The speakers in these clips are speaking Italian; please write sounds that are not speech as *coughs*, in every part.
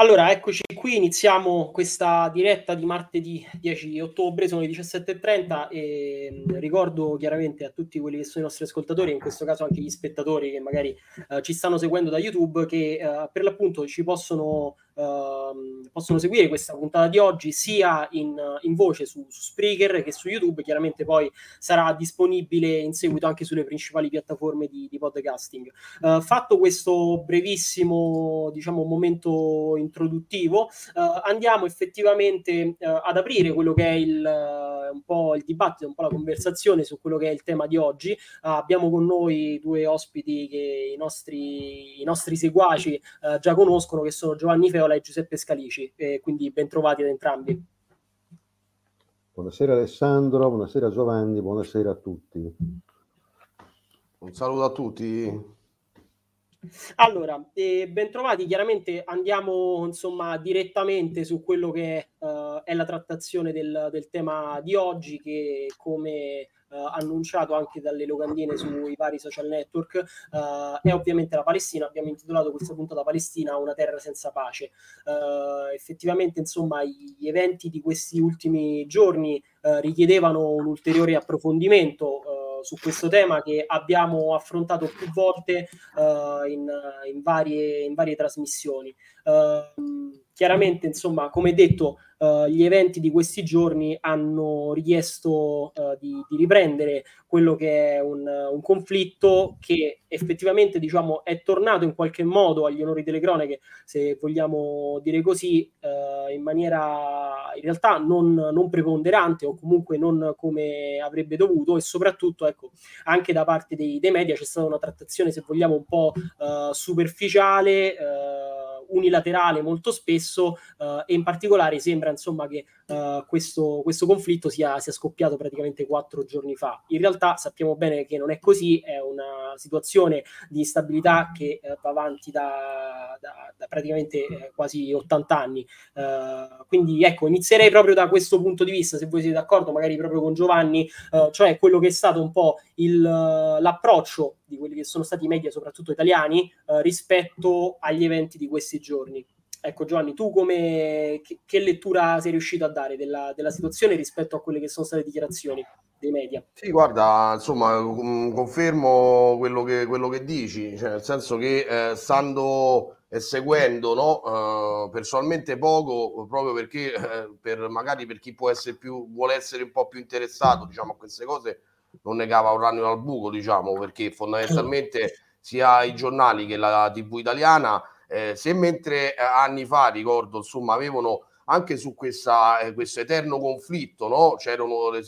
Allora, eccoci qui, iniziamo questa diretta di martedì 10 ottobre, sono le 17.30 e mm, ricordo chiaramente a tutti quelli che sono i nostri ascoltatori, in questo caso anche gli spettatori che magari uh, ci stanno seguendo da YouTube, che uh, per l'appunto ci possono Uh, possono seguire questa puntata di oggi sia in, in voce su, su, Spreaker che su YouTube. Chiaramente poi sarà disponibile in seguito anche sulle principali piattaforme di, di podcasting. Uh, fatto questo brevissimo diciamo, momento introduttivo, uh, andiamo effettivamente ad aprire quello che è il, un po' il dibattito, un po' la conversazione su quello che è il tema di oggi. abbiamo con noi due ospiti che i nostri, i nostri seguaci già conoscono, che sono Giovanni Feo Viola e Giuseppe Scalici, e quindi ben trovati ad entrambi. Buonasera Alessandro, buonasera Giovanni, buonasera a tutti. Un saluto a tutti. Allora, eh, bentrovati, chiaramente andiamo insomma direttamente su quello che uh, è la trattazione del, del, tema di oggi che come uh, annunciato anche dalle locandine sui vari social network uh, è ovviamente la Palestina, abbiamo intitolato questa puntata Palestina una terra senza pace. effettivamente insomma gli eventi di questi ultimi giorni richiedevano un ulteriore approfondimento su questo tema che abbiamo affrontato più volte uh, in, in, varie, in, varie, trasmissioni. Uh, chiaramente, insomma, come detto, uh, gli eventi di questi giorni hanno richiesto uh, di, di, riprendere quello che è un, un, conflitto che effettivamente diciamo, è tornato in qualche modo agli onori delle cronache, se vogliamo dire così, uh, in maniera in realtà non, non, preponderante o comunque non come avrebbe dovuto e soprattutto ecco, anche da parte dei, dei media c'è stata una trattazione, se vogliamo, un po' superficiale unilaterale molto spesso uh, e in particolare sembra insomma che uh, questo, questo, conflitto sia, sia, scoppiato praticamente quattro giorni fa. In realtà sappiamo bene che non è così, è una situazione di instabilità che uh, va avanti da, da, da praticamente quasi 80 anni. quindi ecco, inizierei proprio da questo punto di vista, se voi siete d'accordo, magari proprio con Giovanni, cioè quello che è stato un po' il, l'approccio di quelli che sono stati i media, soprattutto italiani, eh, rispetto agli eventi di questi giorni. Ecco Giovanni, tu come, che, che lettura sei riuscito a dare della, della, situazione rispetto a quelle che sono state dichiarazioni dei media? Sì, guarda, insomma, mm, confermo quello che, quello che dici, cioè, nel senso che eh, stando e seguendo no, uh, personalmente poco proprio perché eh, per, magari per chi può essere più vuole essere un po' più interessato diciamo a queste cose non ne cava un ragno dal buco, diciamo, perché fondamentalmente *laughs* sia i giornali che la TV italiana, eh, se mentre eh, anni fa, ricordo, insomma, avevano anche su questa, eh, questo eterno conflitto, no? c'erano, le,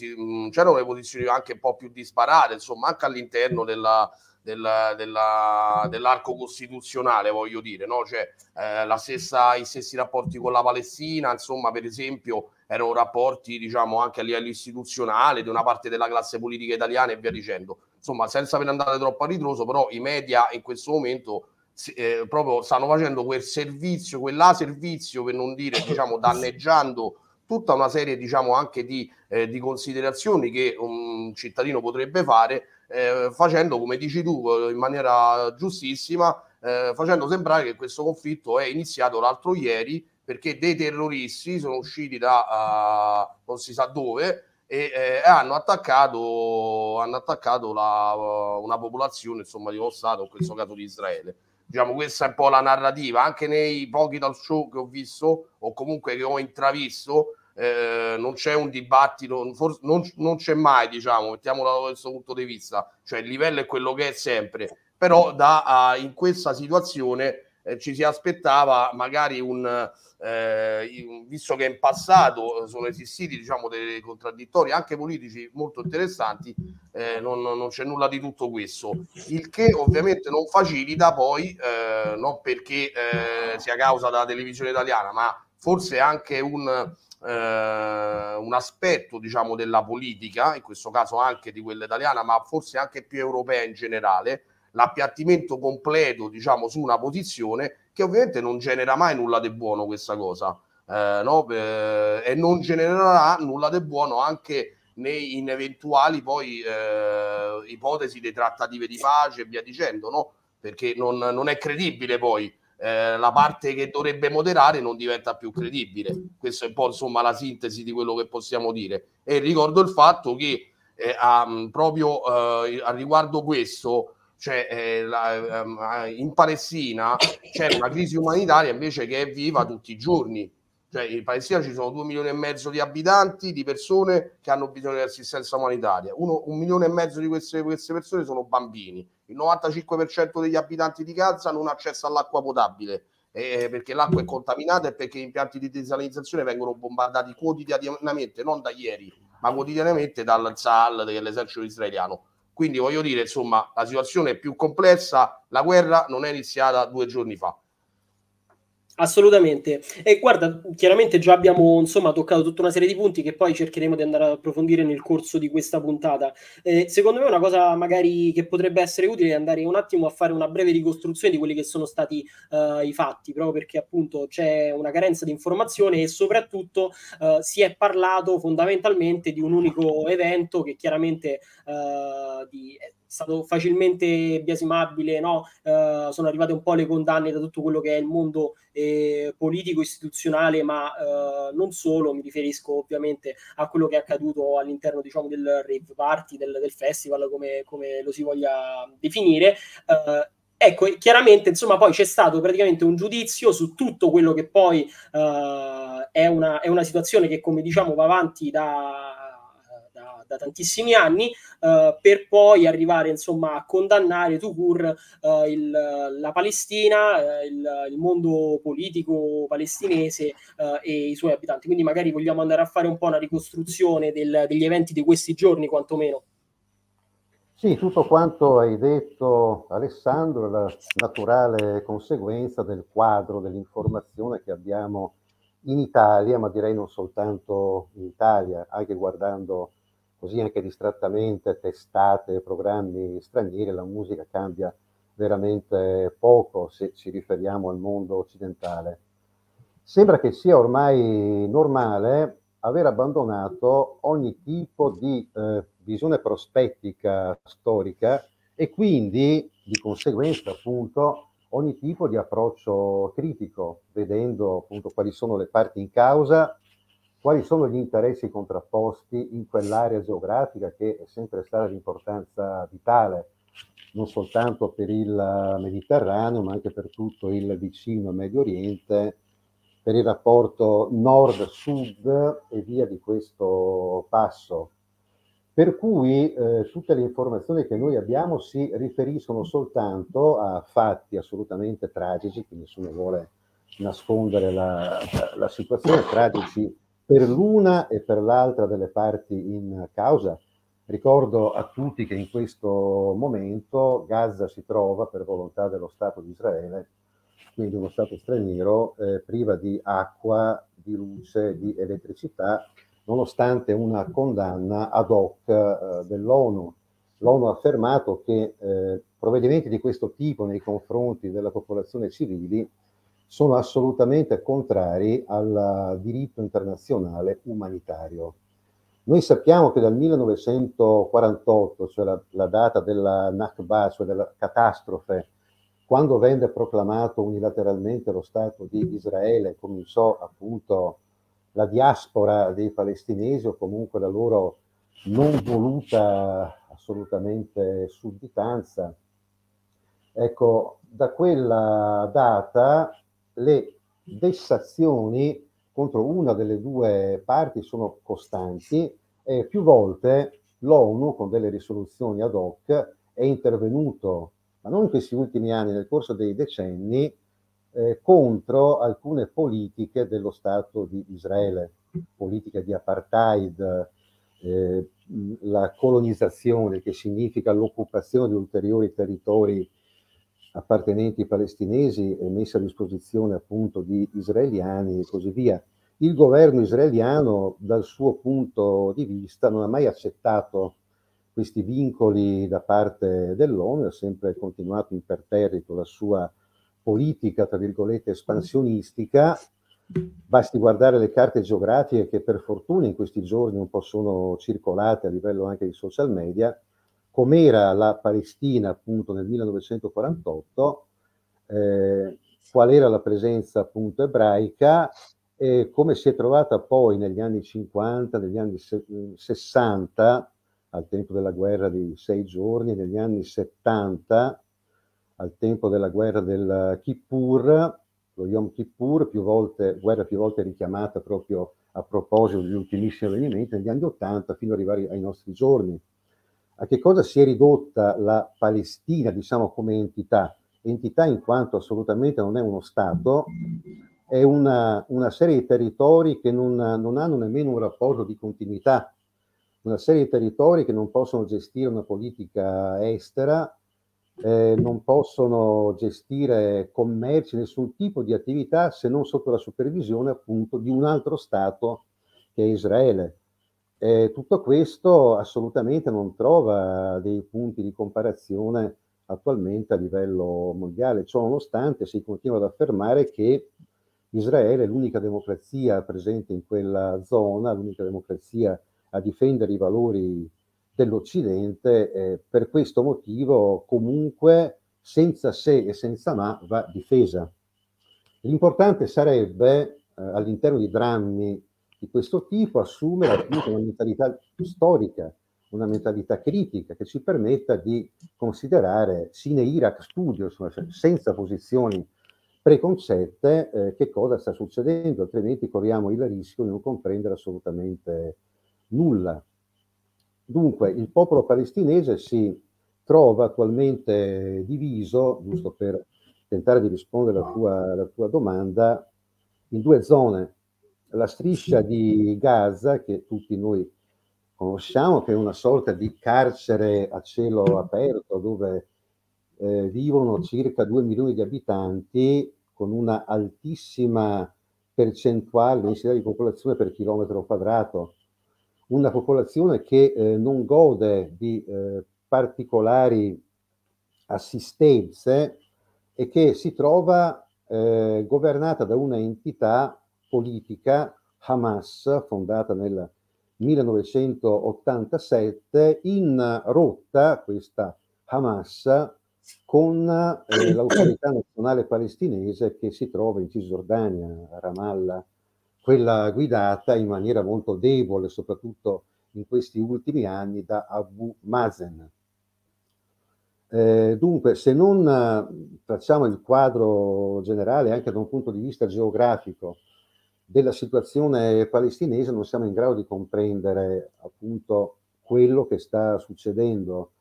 c'erano le posizioni anche un po' più disparate, insomma, anche all'interno della, del, della, dell'arco costituzionale, voglio dire, no? cioè, eh, la stessa, i stessi rapporti con la Palestina, insomma, per esempio, erano rapporti, diciamo, anche a livello istituzionale di una parte della classe politica italiana e via dicendo. Insomma, senza per andare troppo a ritroso, però i media in questo momento eh, proprio stanno facendo quel servizio, quella servizio, per non dire, diciamo, *coughs* danneggiando tutta una serie, diciamo, anche di, eh, di considerazioni che un cittadino potrebbe fare eh, facendo, come dici tu, in maniera giustissima, eh, facendo sembrare che questo conflitto è iniziato l'altro ieri perché dei terroristi sono usciti da uh, non si sa dove e eh, hanno attaccato, hanno attaccato la, uh, una popolazione insomma, di uno Stato, in questo caso di Israele. Diciamo, questa è un po' la narrativa, anche nei pochi talk show che ho visto o comunque che ho intravisto, eh, non c'è un dibattito, forse, non, non, c'è mai, diciamo, mettiamolo da questo punto di vista, cioè il livello è quello che è sempre, però da, uh, in questa situazione eh, ci si aspettava magari un, eh, visto che in passato sono esistiti diciamo dei contraddittori anche politici molto interessanti, eh, non, non, c'è nulla di tutto questo, il che ovviamente non facilita poi, eh, non perché eh, sia causa della televisione italiana, ma forse anche un eh, un aspetto diciamo della politica, in questo caso anche di quella italiana, ma forse anche più europea in generale, l'appiattimento completo diciamo su una posizione che ovviamente non genera mai nulla di buono questa cosa eh, no? eh, e non genererà nulla di buono anche nei, in eventuali poi eh, ipotesi di trattative di pace e via dicendo no? perché non, non è credibile poi eh, la parte che dovrebbe moderare non diventa più credibile. Questa è un po' insomma la sintesi di quello che possiamo dire. E ricordo il fatto che eh, um, proprio eh, a riguardo questo, cioè, eh, la, um, in Palestina c'è una crisi umanitaria invece che è viva tutti i giorni cioè, in Palestina ci sono due milioni e mezzo di abitanti, di persone che hanno bisogno di assistenza umanitaria. Uno, un milione e mezzo di queste, queste persone sono bambini. Il 95% degli abitanti di Gaza non ha accesso all'acqua potabile eh, perché l'acqua è contaminata e perché gli impianti di desalinizzazione vengono bombardati quotidianamente, non da ieri, ma quotidianamente dal Zahal dell'esercito israeliano. Quindi voglio dire, insomma, la situazione è più complessa, la guerra non è iniziata due giorni fa. Assolutamente. E guarda, chiaramente già abbiamo insomma toccato tutta una serie di punti che poi cercheremo di andare ad approfondire nel corso di questa puntata. Eh, secondo me una cosa magari che potrebbe essere utile è andare un attimo a fare una breve ricostruzione di quelli che sono stati uh, i fatti, proprio perché appunto c'è una carenza di informazione e soprattutto uh, si è parlato fondamentalmente di un unico evento che chiaramente uh, di, stato facilmente biasimabile, no? eh, sono arrivate un po' le condanne da tutto quello che è il mondo eh, politico, istituzionale, ma eh, non solo, mi riferisco ovviamente a quello che è accaduto all'interno diciamo, del rave party, del, del festival, come, come, lo si voglia definire. Eh, ecco, chiaramente, insomma, poi c'è stato praticamente un giudizio su tutto quello che poi uh, è, una, è, una, situazione che, come diciamo, va avanti da, da tantissimi anni, eh, per poi arrivare insomma a condannare Tukur eh, il, la Palestina, eh, il, il, mondo politico palestinese eh, e i suoi abitanti. Quindi magari vogliamo andare a fare un po' una ricostruzione del, degli eventi di questi giorni, quantomeno. Sì, tutto quanto hai detto Alessandro è la naturale conseguenza del quadro dell'informazione che abbiamo in Italia, ma direi non soltanto in Italia, anche guardando così anche distrattamente testate programmi stranieri, la musica cambia veramente poco se ci riferiamo al mondo occidentale. Sembra che sia ormai normale aver abbandonato ogni tipo di eh, visione prospettica storica e quindi di conseguenza appunto ogni tipo di approccio critico, vedendo appunto quali sono le parti in causa quali sono gli interessi contrapposti in quell'area geografica che è sempre stata di importanza vitale, non soltanto per il Mediterraneo, ma anche per tutto il vicino Medio Oriente, per il rapporto nord-sud e via di questo passo. Per cui eh, tutte le informazioni che noi abbiamo si riferiscono soltanto a fatti assolutamente tragici, che nessuno vuole nascondere la, la situazione, tragici per l'una e per l'altra delle parti in causa. Ricordo a tutti che in questo momento Gaza si trova per volontà dello Stato di Israele, quindi uno Stato straniero, eh, priva di acqua, di luce, di elettricità, nonostante una condanna ad hoc eh, dell'ONU. L'ONU ha affermato che eh, provvedimenti di questo tipo nei confronti della popolazione civile sono assolutamente contrari al diritto internazionale umanitario. Noi sappiamo che dal 1948, cioè la, la data della Nakba, cioè della catastrofe, quando venne proclamato unilateralmente lo Stato di Israele, cominciò appunto la diaspora dei palestinesi o comunque la loro non voluta assolutamente sudditanza. Ecco, da quella data le vessazioni contro una delle due parti sono costanti e più volte l'ONU con delle risoluzioni ad hoc è intervenuto, ma non in questi ultimi anni, nel corso dei decenni, eh, contro alcune politiche dello Stato di Israele, politiche di apartheid, eh, la colonizzazione che significa l'occupazione di ulteriori territori appartenenti palestinesi e messa a disposizione appunto di israeliani e così via. Il governo israeliano dal suo punto di vista non ha mai accettato questi vincoli da parte dell'ONU, ha sempre continuato imperterrito la sua politica, tra virgolette, espansionistica. Basti guardare le carte geografiche che per fortuna in questi giorni un po' sono circolate a livello anche di social media, com'era la Palestina appunto nel 1948, eh, qual era la presenza appunto ebraica e come si è trovata poi negli anni 50, negli anni 60, al tempo della guerra di sei giorni, negli anni 70, al tempo della guerra del Kippur, lo Yom Kippur, più volte, guerra più volte richiamata proprio a proposito degli ultimissimi avvenimenti, negli anni 80 fino ad arrivare ai nostri giorni. A che cosa si è ridotta la Palestina, diciamo, come entità? Entità in quanto assolutamente non è uno Stato, è una, una serie di territori che non, non hanno nemmeno un rapporto di continuità, una serie di territori che non possono gestire una politica estera, eh, non possono gestire commerci, nessun tipo di attività se non sotto la supervisione appunto di un altro Stato che è Israele. Eh, tutto questo assolutamente non trova dei punti di comparazione attualmente a livello mondiale, ciò nonostante si continua ad affermare che Israele è l'unica democrazia presente in quella zona, l'unica democrazia a difendere i valori dell'Occidente, eh, per questo motivo comunque senza se e senza ma va difesa. L'importante sarebbe eh, all'interno di drammi di questo tipo assumere appunto una mentalità storica, una mentalità critica che ci permetta di considerare sine Iraq studio, insomma, senza posizioni preconcette, eh, che cosa sta succedendo, altrimenti corriamo il rischio di non comprendere assolutamente nulla. Dunque, il popolo palestinese si trova attualmente diviso, giusto per tentare di rispondere alla tua, alla tua domanda, in due zone. La striscia di Gaza, che tutti noi conosciamo, che è una sorta di carcere a cielo aperto dove eh, vivono circa 2 milioni di abitanti con una altissima percentuale densità di popolazione per chilometro quadrato una popolazione che eh, non gode di eh, particolari assistenze e che si trova eh, governata da una entità politica, Hamas, fondata nel 1987, in rotta, questa Hamas, con eh, *coughs* l'autorità nazionale palestinese che si trova in Cisgiordania, a Ramallah, quella guidata in maniera molto debole, soprattutto in questi ultimi anni, da Abu Mazen. Eh, dunque, se non eh, facciamo il quadro generale anche da un punto di vista geografico della situazione palestinese, non siamo in grado di comprendere appunto quello che sta succedendo.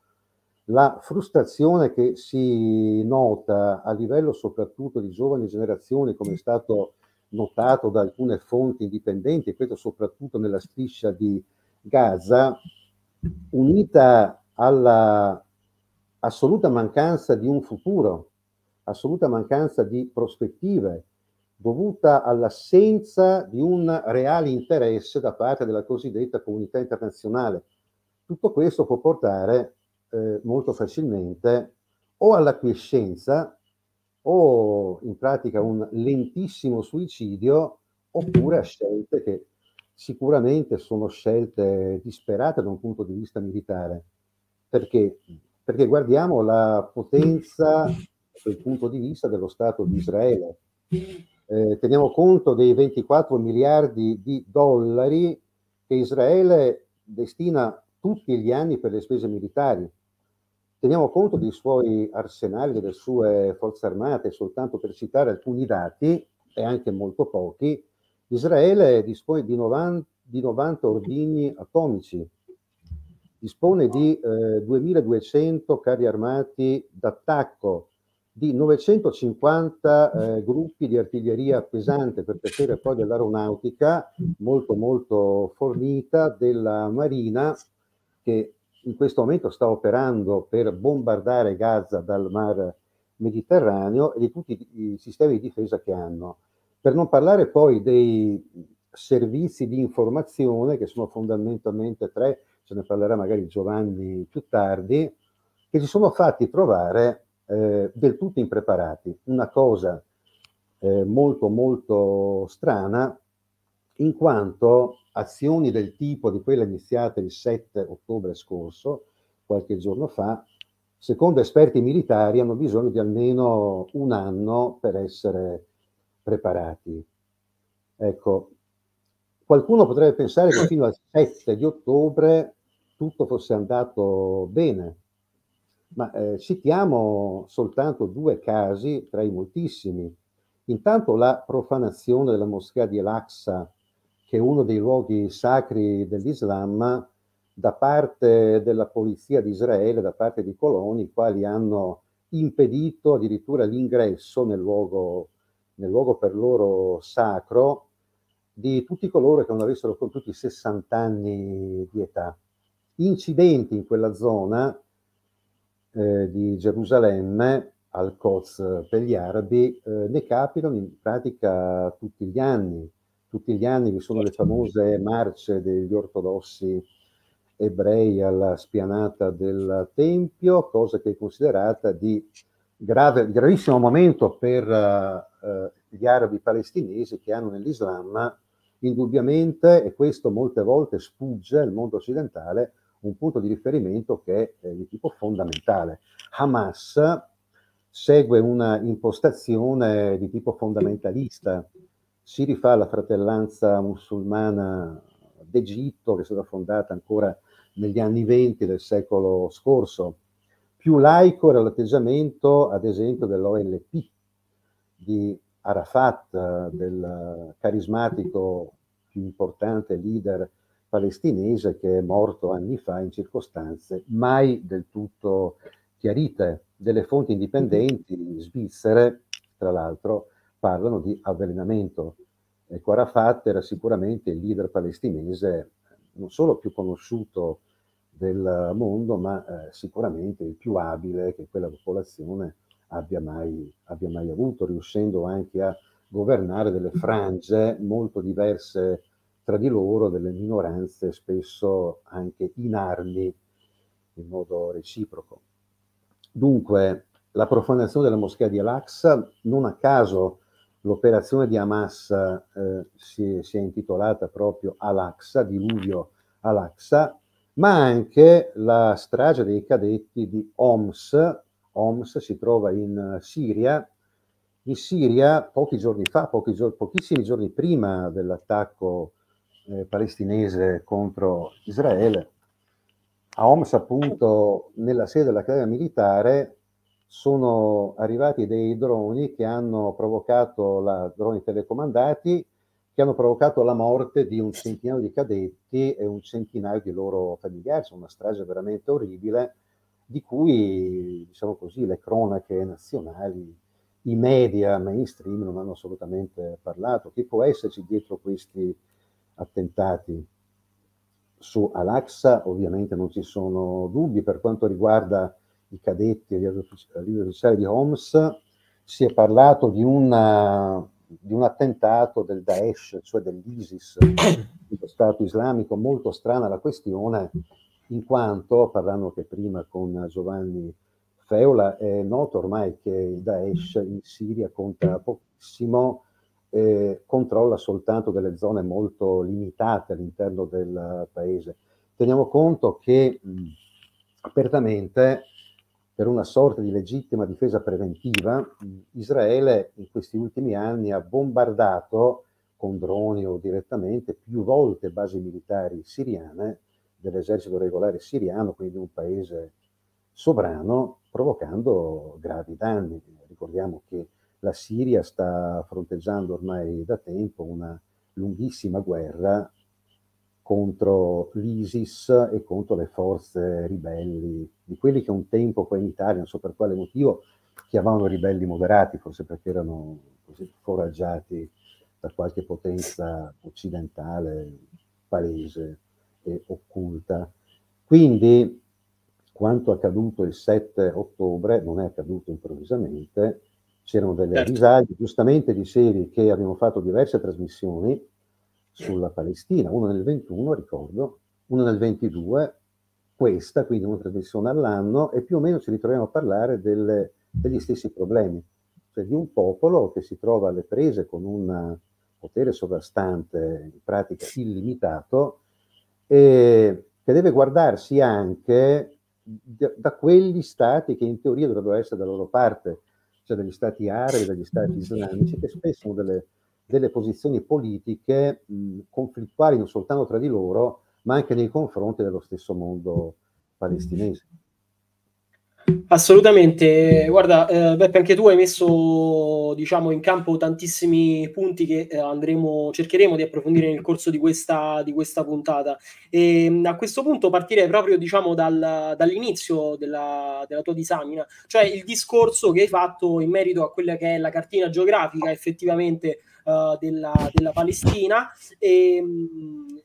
La frustrazione che si nota a livello soprattutto di giovani generazioni, come è stato notato da alcune fonti indipendenti, questo soprattutto nella striscia di Gaza, unita alla assoluta mancanza di un futuro, assoluta mancanza di prospettive, dovuta all'assenza di un reale interesse da parte della cosiddetta comunità internazionale. Tutto questo può portare eh, molto facilmente o alla quiescenza o in pratica un lentissimo suicidio oppure a scelte che sicuramente sono scelte disperate da un punto di vista militare. Perché? Perché guardiamo la potenza dal punto di vista dello Stato di Israele. Eh, teniamo conto dei 24 miliardi di dollari che Israele destina tutti gli anni per le spese militari. Teniamo conto dei suoi arsenali, delle sue forze armate, soltanto per citare alcuni dati, e anche molto pochi, Israele dispone di 90, di 90 ordigni atomici, dispone di eh, 2200 carri armati d'attacco, di 950 eh, gruppi di artiglieria pesante per piacere poi dell'aeronautica molto molto fornita, della marina che in questo momento sta operando per bombardare Gaza dal mar Mediterraneo e di tutti i sistemi di difesa che hanno. Per non parlare poi dei servizi di informazione, che sono fondamentalmente tre, ce ne parlerà magari Giovanni più tardi, che si sono fatti trovare eh, del tutto impreparati. Una cosa eh, molto molto strana, in quanto azioni del tipo di quella iniziata il 7 ottobre scorso, qualche giorno fa, secondo esperti militari hanno bisogno di almeno un anno per essere preparati. Ecco, qualcuno potrebbe pensare che fino al 7 di ottobre tutto fosse andato bene, ma eh, citiamo soltanto due casi tra i moltissimi. Intanto la profanazione della moschea di Al-Aqsa, che è uno dei luoghi sacri dell'Islam, da parte della polizia di Israele, da parte di coloni, i quali hanno impedito addirittura l'ingresso nel luogo, nel luogo per loro sacro di tutti coloro che non avessero compiuto i 60 anni di età. Incidenti in quella zona eh, di Gerusalemme, al Quds per gli arabi, eh, ne capitano in pratica tutti gli anni. Tutti gli anni vi sono le famose marce degli ortodossi ebrei alla spianata del Tempio, cosa che è considerata di grave, gravissimo momento per uh, gli arabi palestinesi che hanno nell'Islam indubbiamente, e questo molte volte sfugge al mondo occidentale, un punto di riferimento che è di tipo fondamentale. Hamas segue una impostazione di tipo fondamentalista, si rifà alla fratellanza musulmana d'Egitto che è stata fondata ancora negli anni venti del secolo scorso. Più laico era l'atteggiamento, ad esempio, dell'OLP di Arafat, del carismatico più importante leader palestinese che è morto anni fa in circostanze mai del tutto chiarite. Delle fonti indipendenti svizzere, tra l'altro, parlano di avvelenamento. Ecco, Arafat era sicuramente il leader palestinese non solo più conosciuto del mondo, ma eh, sicuramente il più abile che quella popolazione abbia mai, abbia mai avuto, riuscendo anche a governare delle frange molto diverse tra di loro, delle minoranze spesso anche in armi in modo reciproco. Dunque, la profanazione della moschea di Al-Aqsa, non a caso l'operazione di Hamas eh, si, si, è intitolata proprio Al-Aqsa, diluvio Al-Aqsa, ma anche la strage dei cadetti di Homs. Homs si trova in Siria. In Siria, pochi giorni fa, pochi pochissimi giorni prima dell'attacco eh, palestinese contro Israele, a Homs, appunto, nella sede dell'Accademia Militare, sono arrivati dei droni che hanno provocato, la, droni telecomandati, che hanno provocato la morte di un centinaio di cadetti e un centinaio di loro familiari, una strage veramente orribile, di cui, diciamo così, le cronache nazionali, i media mainstream non hanno assolutamente parlato. Chi può esserci dietro questi attentati? Su Al-Aqsa ovviamente non ci sono dubbi per quanto riguarda i cadetti e gli ufficiali di Homs, si è parlato di, una, di un attentato del Daesh, cioè dell'ISIS, *coughs* dello Stato islamico, molto strana la questione, in quanto, parlando anche prima con Giovanni Feola, è noto ormai che il Daesh in Siria conta pochissimo, eh, controlla soltanto delle zone molto limitate all'interno del paese. Teniamo conto che mh, apertamente per una sorta di legittima difesa preventiva, Israele in questi ultimi anni ha bombardato con droni o direttamente più volte basi militari siriane dell'esercito regolare siriano, quindi un paese sovrano, provocando gravi danni. Ricordiamo che la Siria sta fronteggiando ormai da tempo una lunghissima guerra contro l'ISIS e contro le forze ribelli, di quelli che un tempo qua in Italia, non so per quale motivo, chiamavano ribelli moderati, forse perché erano così foraggiati da qualche potenza occidentale, palese e occulta. Quindi quanto accaduto il 7 ottobre non è accaduto improvvisamente, c'erano delle certo. avvisaglie, giustamente dicevi che abbiamo fatto diverse trasmissioni sulla Palestina, una nel 21, ricordo, una nel 22, questa, quindi una trasmissione all'anno, e più o meno ci ritroviamo a parlare delle, degli stessi problemi, cioè di un popolo che si trova alle prese con un potere sovrastante, in pratica illimitato, e che deve guardarsi anche da, quegli stati che in teoria dovrebbero essere dalla loro parte, cioè dagli stati arabi, dagli stati islamici, che spesso hanno delle, delle posizioni politiche mh, conflittuali non soltanto tra di loro, ma anche nei confronti dello stesso mondo palestinese. Assolutamente, guarda, eh, Beppe, anche tu hai messo diciamo, in campo tantissimi punti che eh, andremo, cercheremo di approfondire nel corso di questa, di questa puntata. E, mm, a questo punto partirei proprio diciamo, dal, dall'inizio della, della, tua disamina, cioè il discorso che hai fatto in merito a quella che è la cartina geografica effettivamente uh, della, della, Palestina. E, mm,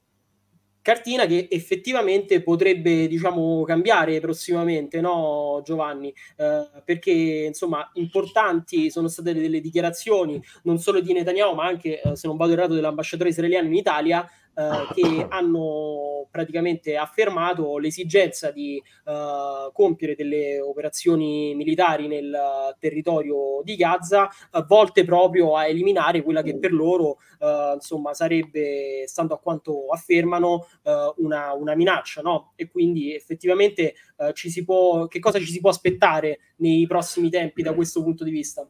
cartina che effettivamente potrebbe diciamo cambiare prossimamente no Giovanni? Eh, perché insomma importanti sono state delle dichiarazioni non solo di Netanyahu ma anche eh, se non vado errato dell'ambasciatore israeliano in Italia eh, che hanno praticamente affermato l'esigenza di eh, compiere delle operazioni militari nel territorio di Gaza, eh, volte proprio a eliminare quella che per loro eh, insomma sarebbe, stando a quanto affermano, eh, una, una, minaccia. No? E quindi effettivamente ci si può, che cosa ci si può aspettare nei prossimi tempi da questo punto di vista?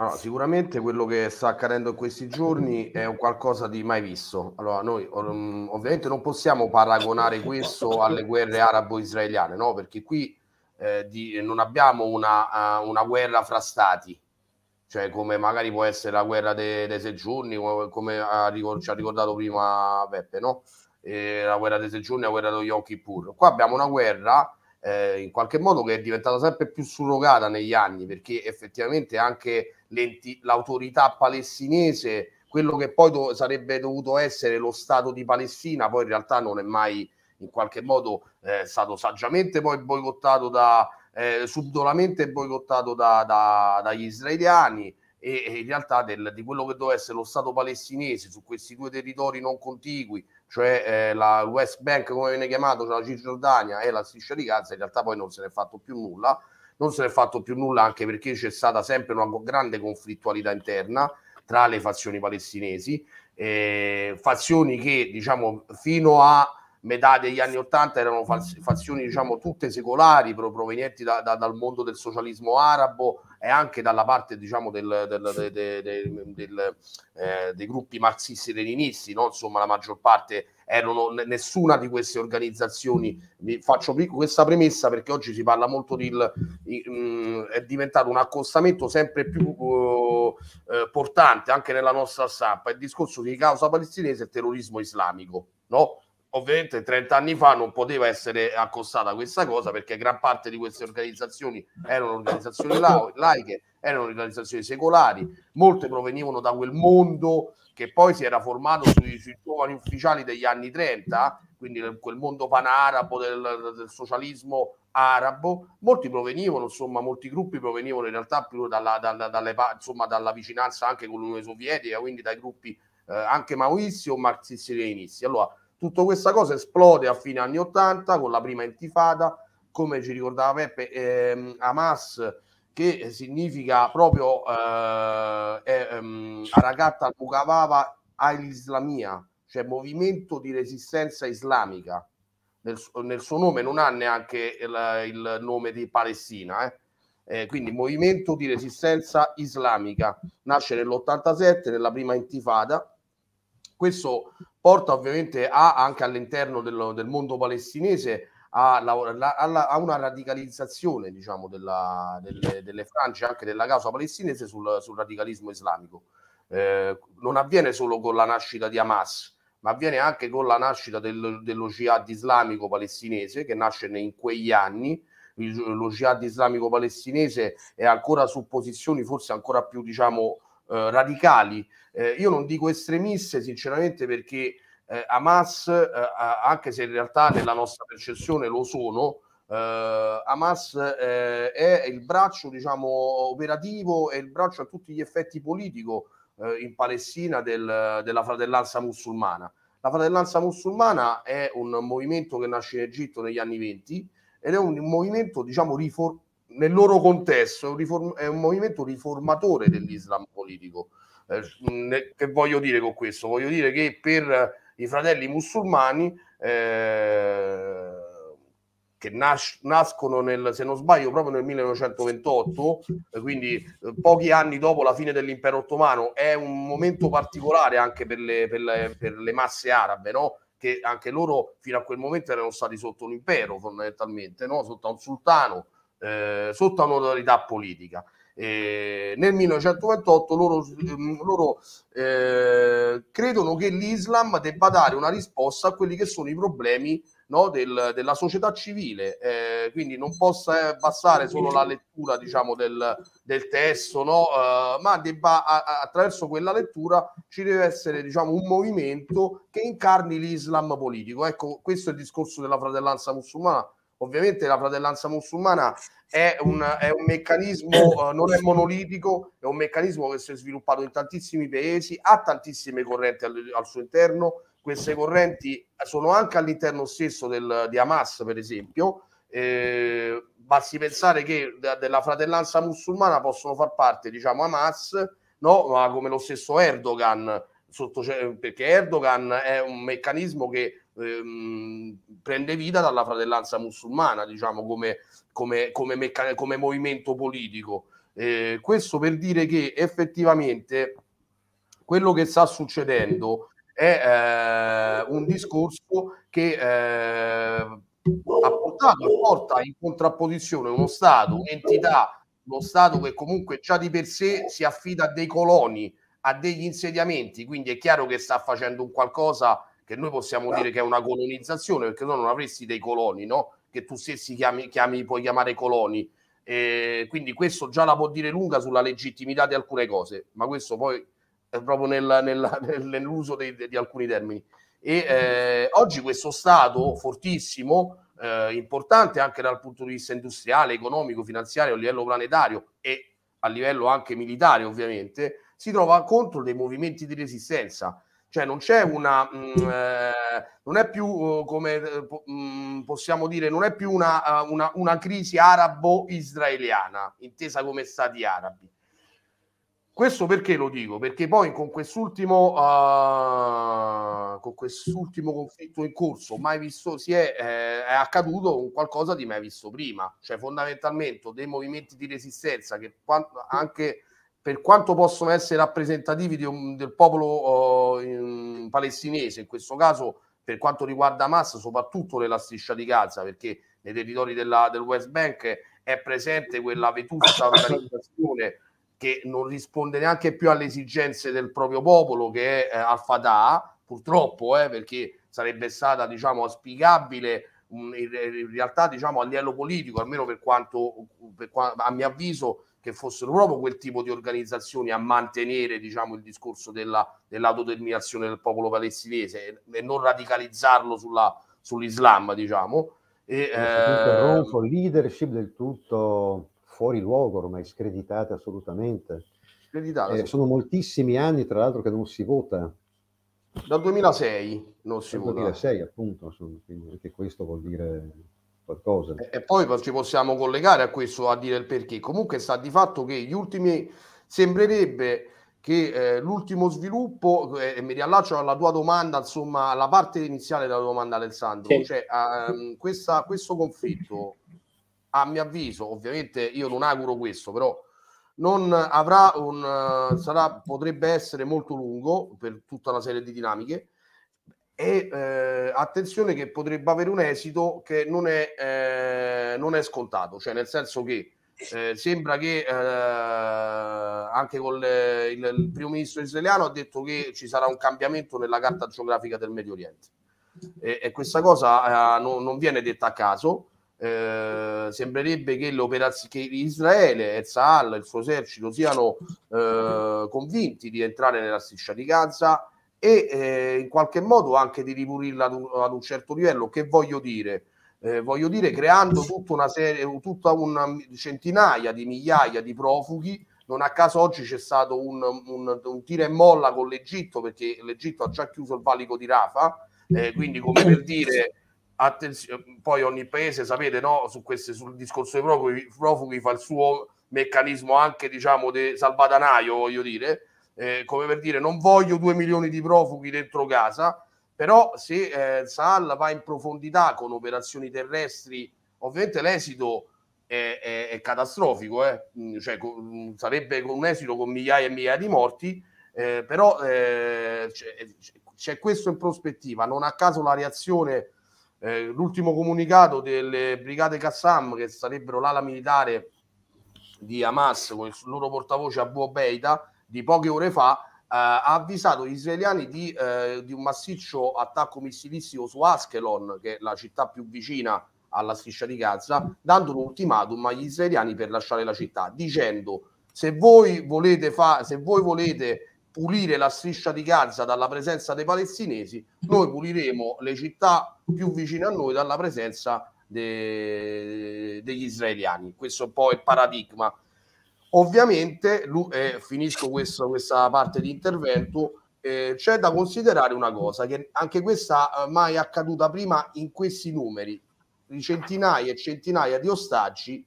Allora, sicuramente quello che sta accadendo in questi giorni è un qualcosa di mai visto. Allora, noi um, ovviamente non possiamo paragonare questo alle guerre arabo-israeliane, no? Perché qui eh, di, non abbiamo una, uh, una, guerra fra stati, cioè come magari può essere la guerra dei, dei sei giorni, come, come ha, ci ha ricordato prima Peppe, no? E la guerra dei sei giorni, la guerra dello Yom Kippur. Qua abbiamo una guerra eh, in qualche modo che è diventata sempre più surrogata negli anni, perché effettivamente anche l'autorità palestinese, quello che poi do- sarebbe dovuto essere lo Stato di Palestina, poi in realtà non è mai in qualche modo eh, stato saggiamente poi boicottato da eh, subdolamente boicottato da, da, dagli israeliani e, e in realtà del, di quello che doveva essere lo Stato palestinese su questi due territori non contigui, cioè eh, la West Bank come viene chiamato, cioè la Cisgiordania e la striscia di Gaza, in realtà poi non se ne è fatto più nulla. Non se ne è fatto più nulla anche perché c'è stata sempre una grande conflittualità interna tra le fazioni palestinesi, eh, fazioni che diciamo fino a metà degli anni Ottanta erano fazioni diciamo tutte secolari provenienti da, da, dal mondo del socialismo arabo e anche dalla parte diciamo del, del, del, del eh, dei gruppi marxisti-leninisti no? insomma la maggior parte erano nessuna di queste organizzazioni vi faccio questa premessa perché oggi si parla molto di mm, è diventato un accostamento sempre più uh, eh, portante anche nella nostra stampa il discorso di causa palestinese e terrorismo islamico no? Ovviamente 30 anni fa non poteva essere accostata questa cosa perché gran parte di queste organizzazioni erano organizzazioni *coughs* la- laiche, erano organizzazioni secolari, molte provenivano da quel mondo che poi si era formato sui, sui giovani ufficiali degli anni 30, quindi quel mondo panarabo del, del socialismo arabo, molti provenivano, insomma, molti gruppi provenivano in realtà più dalla, dalla, dalle, insomma, dalla vicinanza anche con l'Unione Sovietica, quindi dai gruppi eh, anche maoisti o marxisti-leninisti. Allora, Tutta questa cosa esplode a fine anni 80 con la prima intifada, come ci ricordava Peppe, ehm, Hamas che significa proprio eh, ehm, Arakat al-Mukawava al-Islamia, cioè movimento di resistenza islamica. Nel, nel, suo nome non ha neanche il, il nome di Palestina, eh. Eh, quindi movimento di resistenza islamica. Nasce nell'87, nella prima intifada. Questo porta ovviamente a, anche all'interno del, del mondo palestinese a, la, a, a, una radicalizzazione diciamo, della, delle, delle frange anche della causa palestinese sul, sul radicalismo islamico. Eh, non avviene solo con la nascita di Hamas, ma avviene anche con la nascita del, dello jihad islamico palestinese che nasce in quegli anni. Lo jihad islamico palestinese è ancora su posizioni forse ancora più diciamo eh, radicali. Eh, io non dico estremiste, sinceramente, perché eh, Hamas, eh, anche se in realtà nella nostra percezione lo sono, Uh, Hamas uh, è il braccio diciamo operativo e il braccio a tutti gli effetti politico in Palestina del, della fratellanza musulmana. La fratellanza musulmana è un movimento che nasce in Egitto negli anni 20 ed è un, movimento diciamo rifor- nel loro contesto è un, movimento riformatore dell'Islam politico. Eh, che voglio dire con questo? Voglio dire che per i fratelli musulmani eh, che nas- nascono nel, se non sbaglio, proprio nel 1928, eh, quindi eh, pochi anni dopo la fine dell'impero ottomano, è un momento particolare anche per le, per le, per le masse arabe, no? che anche loro fino a quel momento erano stati sotto un impero fondamentalmente, no? sotto un sultano, eh, sotto un'autorità politica. Eh, nel 1928 loro, loro eh, credono che l'Islam debba dare una risposta a quelli che sono i problemi no, del, della società civile, eh, quindi non possa bastare solo la lettura diciamo, del, del testo, no, uh, ma debba, a, attraverso quella lettura ci deve essere diciamo, un movimento che incarni l'Islam politico. Ecco, questo è il discorso della fratellanza musulmana. Ovviamente la fratellanza musulmana è un, è un meccanismo, uh, *coughs* non è monolitico, è un meccanismo che si è sviluppato in tantissimi paesi, ha tantissime correnti al, al suo interno, queste correnti sono anche all'interno stesso del, di Hamas, per esempio. Eh, basti pensare che da, della fratellanza musulmana possono far parte, diciamo, Hamas, no? ma come lo stesso Erdogan, sotto, perché Erdogan è un meccanismo che ehm, prende vita dalla fratellanza musulmana, diciamo, come, come, come, meccan- come movimento politico. Eh, questo per dire che effettivamente quello che sta succedendo è eh, un discorso che eh, ha portato e porta in contrapposizione uno Stato, un'entità, uno Stato che comunque già di per sé si affida a dei coloni, a degli insediamenti, quindi è chiaro che sta facendo un qualcosa che noi possiamo dire che è una colonizzazione, perché tu non avresti dei coloni, no? Che tu stessi chiami, chiami puoi chiamare coloni. E quindi questo già la può dire lunga sulla legittimità di alcune cose, ma questo poi proprio nel, nel, nell'uso dei, di alcuni termini. E eh, oggi questo Stato fortissimo, eh, importante anche dal punto di vista industriale, economico, finanziario, a livello planetario e a livello anche militare, ovviamente, si trova contro dei movimenti di resistenza. Cioè non c'è una, mh, mm, eh, non è più uh, come mh, mm, possiamo dire, non è più una, una, una crisi arabo-israeliana, intesa come stati arabi. Questo perché lo dico? Perché poi con quest'ultimo, uh, con quest'ultimo conflitto in corso mai visto, si è, eh, è accaduto un qualcosa di mai visto prima, cioè fondamentalmente dei movimenti di resistenza che anche per quanto possono essere rappresentativi un, del popolo uh, in, palestinese, in questo caso per quanto riguarda Hamas, soprattutto nella striscia di Gaza, perché nei territori della, del West Bank è presente quella vetusta organizzazione che non risponde neanche più alle esigenze del proprio popolo che è eh, Al-Fatah, purtroppo, eh, perché sarebbe stata diciamo auspicabile um, in, realtà diciamo a livello politico, almeno per quanto, per a mio avviso che fossero proprio quel tipo di organizzazioni a mantenere diciamo il discorso della, dell'autodeterminazione del popolo palestinese e, e non radicalizzarlo sulla, sull'Islam diciamo e, eh, leadership del tutto fuori luogo, ormai screditate assolutamente. Screditate. Eh, sono moltissimi anni, tra l'altro, che non si vota. Dal 2006 non si Dal vota. 2006, appunto, insomma, quindi anche questo vuol dire qualcosa. E, e poi ci possiamo collegare a questo a dire il perché. Comunque sta di fatto che gli ultimi sembrerebbe che eh, l'ultimo sviluppo, eh, e mi riallaccio alla tua domanda, insomma, alla parte iniziale della domanda Alessandro, sì. cioè ehm, questa, questo conflitto a mio avviso, ovviamente io non auguro questo, però non avrà un sarà, potrebbe essere molto lungo per tutta una serie di dinamiche e eh, attenzione che potrebbe avere un esito che non è, eh, non è scontato, cioè nel senso che eh, sembra che eh, anche con le, il, il, primo ministro israeliano ha detto che ci sarà un cambiamento nella carta geografica del Medio Oriente. E, e questa cosa eh, non, non viene detta a caso. Eh, sembrerebbe che, che Israele e Sahal, il suo esercito, siano convinti di entrare nella striscia di Gaza e eh, in qualche modo anche di ripulirla ad un, ad un certo livello. Che voglio dire? Eh, voglio dire creando tutta una serie, tutta una centinaia di migliaia di profughi. Non a caso oggi c'è stato un, un, un tira e molla con l'Egitto perché l'Egitto ha già chiuso il valico di Rafa, eh, quindi come per dire poi ogni paese, sapete, no, su queste, sul discorso dei profughi, profughi fa il suo meccanismo anche, diciamo, di salvadanaio, voglio dire, eh, come per dire, non voglio due milioni di profughi dentro casa, però se eh, Saal va in profondità con operazioni terrestri ovviamente l'esito è, è, è catastrofico, eh? Mm, cioè, co- mm, sarebbe un esito con migliaia e migliaia di morti, eh, però eh, c'è, c'è, questo in prospettiva. Non a caso la reazione, eh, l'ultimo comunicato delle brigate Qassam, che sarebbero l'ala militare di Hamas con il loro portavoce Abu Obeida, di poche ore fa, eh, ha avvisato gli israeliani di, eh, di un massiccio attacco missilistico su Askelon, che è la città più vicina alla striscia di Gaza, dando un ultimatum agli israeliani per lasciare la città, dicendo se voi volete, fa- se voi volete pulire la striscia di Gaza dalla presenza dei palestinesi, noi puliremo le città più vicine a noi dalla presenza de- degli israeliani. Questo è un po' il paradigma. Ovviamente, eh, finisco questo, questa parte di intervento, eh, c'è da considerare una cosa, che anche questa eh, mai accaduta prima in questi numeri di centinaia e centinaia di ostaggi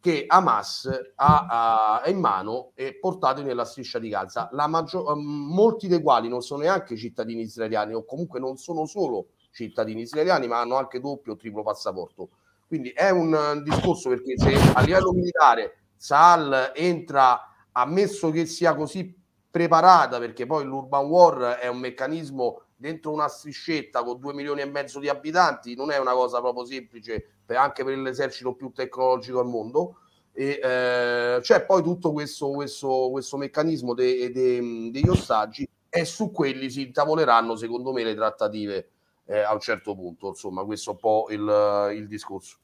che Hamas ha, ha in mano e portati nella striscia di Gaza, maggior, molti dei quali non sono neanche cittadini israeliani o comunque non sono solo cittadini israeliani, ma hanno anche doppio o triplo passaporto. Quindi è un discorso perché se a livello militare Saal entra, ammesso che sia così preparata, perché poi l'urban war è un meccanismo dentro una striscetta con due milioni e mezzo di abitanti non è una cosa proprio semplice per, anche per l'esercito più tecnologico al mondo. E eh, c'è poi tutto questo, questo, questo meccanismo de, de, degli ostaggi e su quelli si intavoleranno secondo me le trattative eh, a un certo punto. Insomma questo è un po' il, il discorso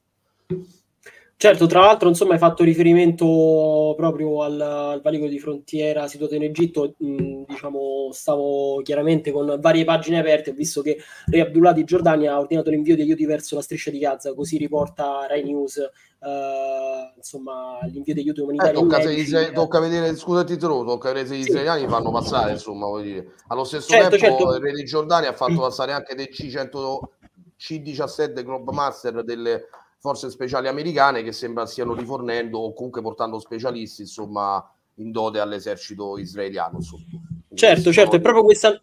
Certo, tra l'altro, insomma, hai fatto riferimento proprio al, al valico di frontiera situato in Egitto. Mh, diciamo, stavo chiaramente con varie pagine aperte. Ho visto che Re Abdullah di Giordania ha ordinato l'invio di aiuti verso la striscia di Gaza, così riporta Rai News. Uh, insomma, l'invio di aiuti umanitari. Eh, tocca, se, tocca vedere, scusati, Tro, tocca vedere se gli sì. israeliani fanno passare. Insomma, vuol dire. allo stesso certo, tempo, certo. il Re di Giordania ha fatto passare anche dei C100 C17 Globemaster delle forze speciali americane che sembra stiano rifornendo o comunque portando specialisti insomma in dote all'esercito israeliano. Insomma. Certo, certo, è proprio questa,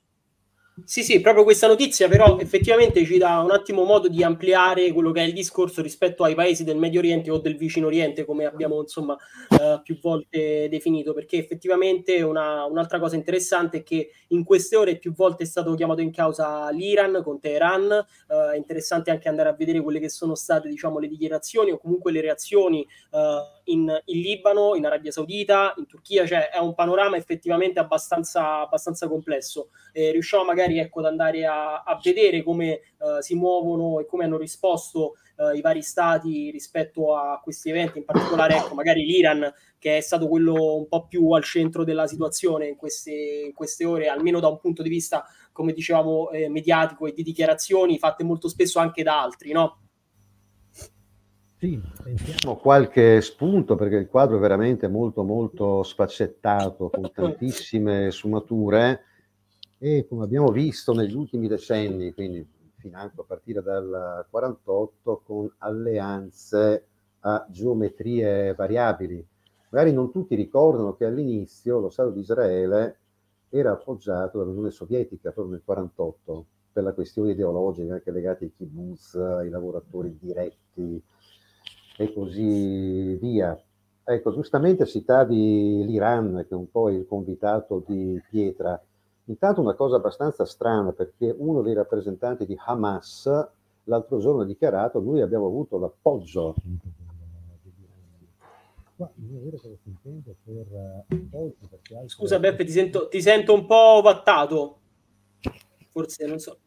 sì, sì, proprio questa notizia però effettivamente ci dà un attimo modo di ampliare quello che è il discorso rispetto ai paesi del Medio Oriente o del vicino Oriente, come abbiamo insomma eh, più volte definito, perché effettivamente una, un'altra cosa interessante è che in queste ore più volte è stato chiamato in causa l'Iran con Teheran, eh, è interessante anche andare a vedere quelle che sono state diciamo le dichiarazioni o comunque le reazioni eh, in, in, Libano, in Arabia Saudita, in Turchia, cioè è un panorama effettivamente abbastanza, abbastanza complesso. Riusciamo magari ecco, ad andare a, a vedere come uh, si muovono e come hanno risposto uh, i vari stati rispetto a questi eventi, in particolare ecco, magari l'Iran che è stato quello un po' più al centro della situazione in queste, in queste ore, almeno da un punto di vista, come dicevamo, eh, mediatico e di dichiarazioni fatte molto spesso anche da altri, no? Sì, sentiamo qualche spunto perché il quadro è veramente molto molto sfaccettato con tantissime sfumature e come abbiamo visto negli ultimi decenni, quindi financo a partire dal 48 con alleanze a geometrie variabili. Magari non tutti ricordano che all'inizio lo Stato di Israele era appoggiato dall'Unione Sovietica proprio nel 48 per la questione ideologica anche legate ai kibbutz, ai lavoratori diretti, e così via. Ecco, giustamente citavi l'Iran, che è un po' il convitato di pietra. Intanto una cosa abbastanza strana, perché uno dei rappresentanti di Hamas l'altro giorno ha dichiarato noi abbiamo avuto l'appoggio Scusa Beppe, ti sento, ti sento un po' vattato. Forse non so.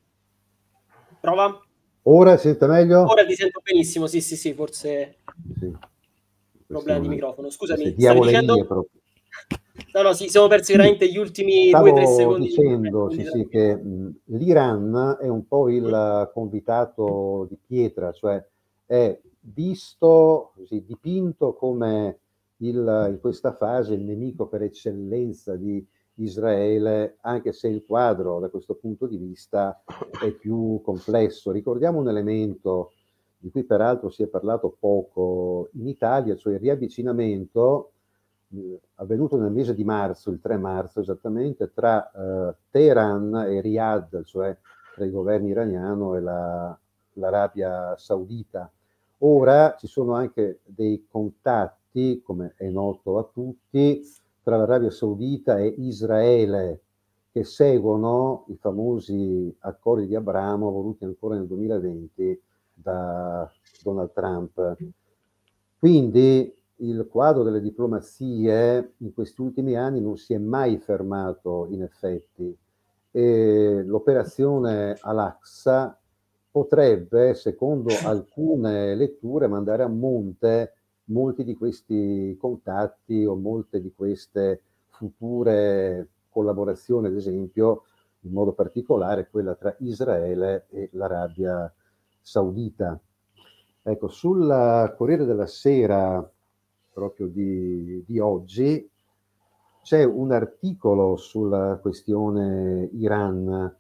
Prova. Ora sente meglio? Ora ti sento benissimo, sì, sì, sì, forse sì. problema di microfono. Scusami, stavi dicendo? No, no, sì, siamo persi veramente gli ultimi Stavo due o tre secondi. dicendo sì, sì, che mh, l'Iran è un po' il convitato di pietra, cioè è visto, così, dipinto come il, in questa fase il nemico per eccellenza di Israele, anche se il quadro da questo punto di vista è più complesso. Ricordiamo un elemento di cui peraltro si è parlato poco in Italia, cioè il riavvicinamento avvenuto nel mese di marzo, il 3 marzo esattamente, tra eh, Teheran e Riyadh, cioè tra il governo iraniano e la, l'Arabia Saudita. Ora ci sono anche dei contatti, come è noto a tutti, tra l'Arabia Saudita e Israele, che seguono i famosi accordi di Abramo voluti ancora nel 2020 da Donald Trump. Quindi il quadro delle diplomazie in questi ultimi anni non si è mai fermato in effetti e l'operazione Al-Aqsa potrebbe, secondo alcune letture, mandare a monte molti di questi contatti o molte di queste future collaborazioni, ad esempio, in modo particolare quella tra Israele e l'Arabia Saudita. Ecco, sul Corriere della Sera, proprio di, di oggi, c'è un articolo sulla questione Iran,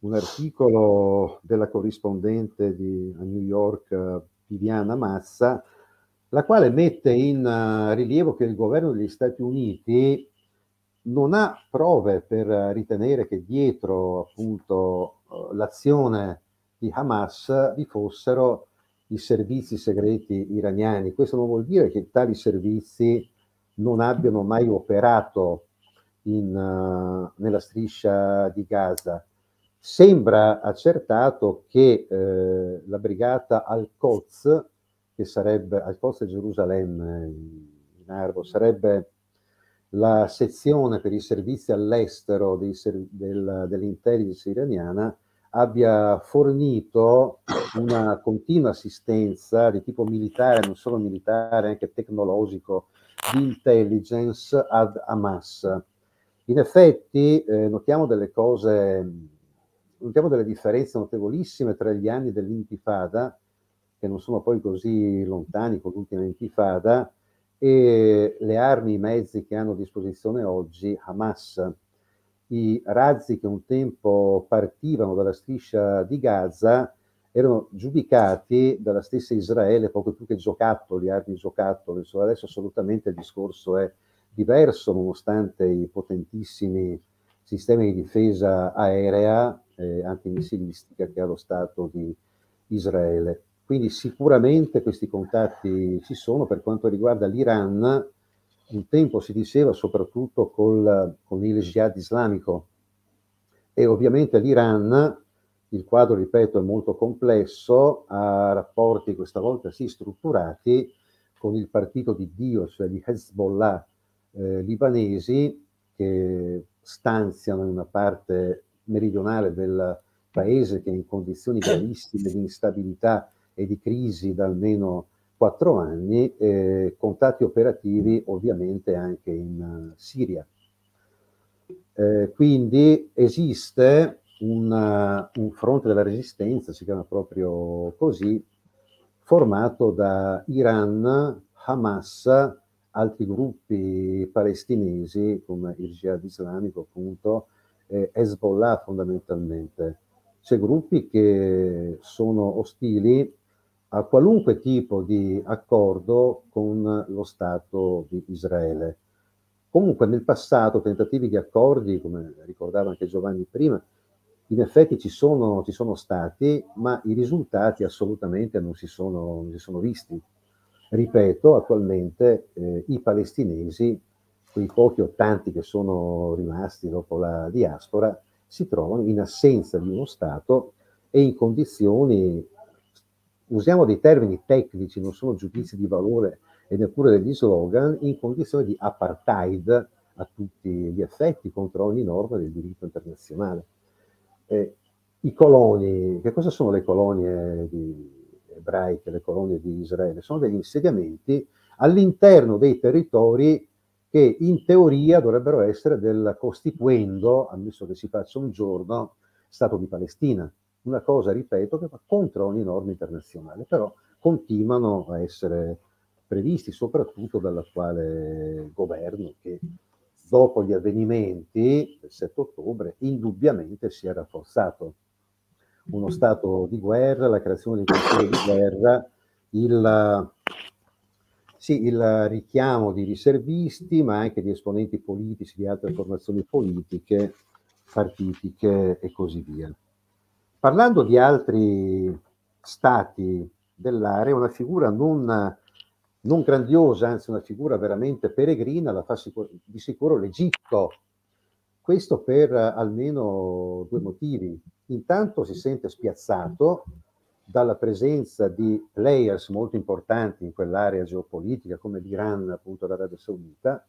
un articolo della corrispondente di, a New York, Viviana Massa, la quale mette in uh, rilievo che il governo degli Stati Uniti non ha prove per ritenere che dietro appunto uh, l'azione di Hamas vi fossero i servizi segreti iraniani. Questo non vuol dire che tali servizi non abbiano mai operato in, uh, nella striscia di Gaza. Sembra accertato che eh, la brigata Al-Quds che sarebbe al posto di Gerusalemme in Arbo, sarebbe la sezione per i servizi all'estero dei, del, dell'intelligence iraniana abbia fornito una continua assistenza di tipo militare, non solo militare, anche tecnologico, di intelligence ad Hamas. In effetti eh, notiamo delle cose, notiamo delle differenze notevolissime tra gli anni dell'intifada che non sono poi così lontani con l'ultima intifada, e le armi, i mezzi che hanno a disposizione oggi Hamas. I razzi che un tempo partivano dalla striscia di Gaza erano giudicati dalla stessa Israele poco più che giocattoli, armi giocattoli. Adesso assolutamente il discorso è diverso, nonostante i potentissimi sistemi di difesa aerea e antimissilistica che ha lo Stato di Israele. Quindi sicuramente questi contatti ci sono per quanto riguarda l'Iran. Un tempo si diceva soprattutto col, con il jihad islamico. E ovviamente l'Iran, il quadro, ripeto, è molto complesso, ha rapporti questa volta sì strutturati con il partito di Dio, cioè di Hezbollah eh, libanesi che stanziano in una parte meridionale del paese che è in condizioni gravissime di instabilità e di crisi da almeno quattro anni, eh, contatti operativi ovviamente anche in uh, Siria. Eh, quindi esiste una, un fronte della resistenza, si chiama proprio così, formato da Iran, Hamas, altri gruppi palestinesi come il Jihad islamico appunto, eh, Hezbollah fondamentalmente. C'è gruppi che sono ostili a qualunque tipo di accordo con lo Stato di Israele. Comunque nel passato tentativi di accordi, come ricordava anche Giovanni prima, in effetti ci sono, ci sono stati, ma i risultati assolutamente non si sono, non si sono visti. Ripeto, attualmente eh, i palestinesi, quei pochi o tanti che sono rimasti dopo la diaspora, si trovano in assenza di uno Stato e in condizioni usiamo dei termini tecnici, non sono giudizi di valore e neppure degli slogan, in condizioni di apartheid a tutti gli effetti contro ogni norma del diritto internazionale. Eh, I coloni, che cosa sono le colonie ebraiche, le colonie di Israele? Sono degli insediamenti all'interno dei territori che in teoria dovrebbero essere del costituendo, ammesso che si faccia un giorno, Stato di Palestina una cosa, ripeto, che va contro ogni norma internazionale, però continuano a essere previsti soprattutto dall'attuale governo che dopo gli avvenimenti del 7 ottobre indubbiamente si è rafforzato. Uno stato di guerra, la creazione di consigli di guerra, il, sì, il richiamo di riservisti, ma anche di esponenti politici di altre formazioni politiche, partitiche e così via. Parlando di altri stati dell'area, una figura non, non, grandiosa, anzi una figura veramente peregrina, la fa sicur- di sicuro l'Egitto. Questo per almeno due motivi. Intanto si sente spiazzato dalla presenza di players molto importanti in quell'area geopolitica come l'Iran, appunto l'Arabia Saudita,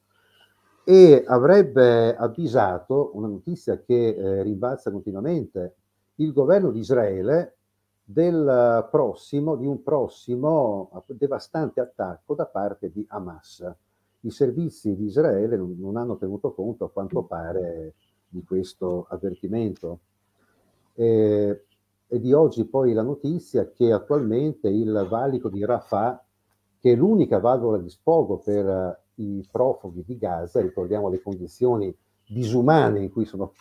e avrebbe avvisato una notizia che eh, rimbalza continuamente il governo di Israele del prossimo, di un prossimo devastante attacco da parte di Hamas. I servizi di Israele non, hanno tenuto conto, a quanto pare, di questo avvertimento. E, e di oggi poi la notizia che attualmente il valico di Rafah, che è l'unica valvola di sfogo per uh, i profughi di Gaza, ricordiamo le condizioni disumane in cui sono,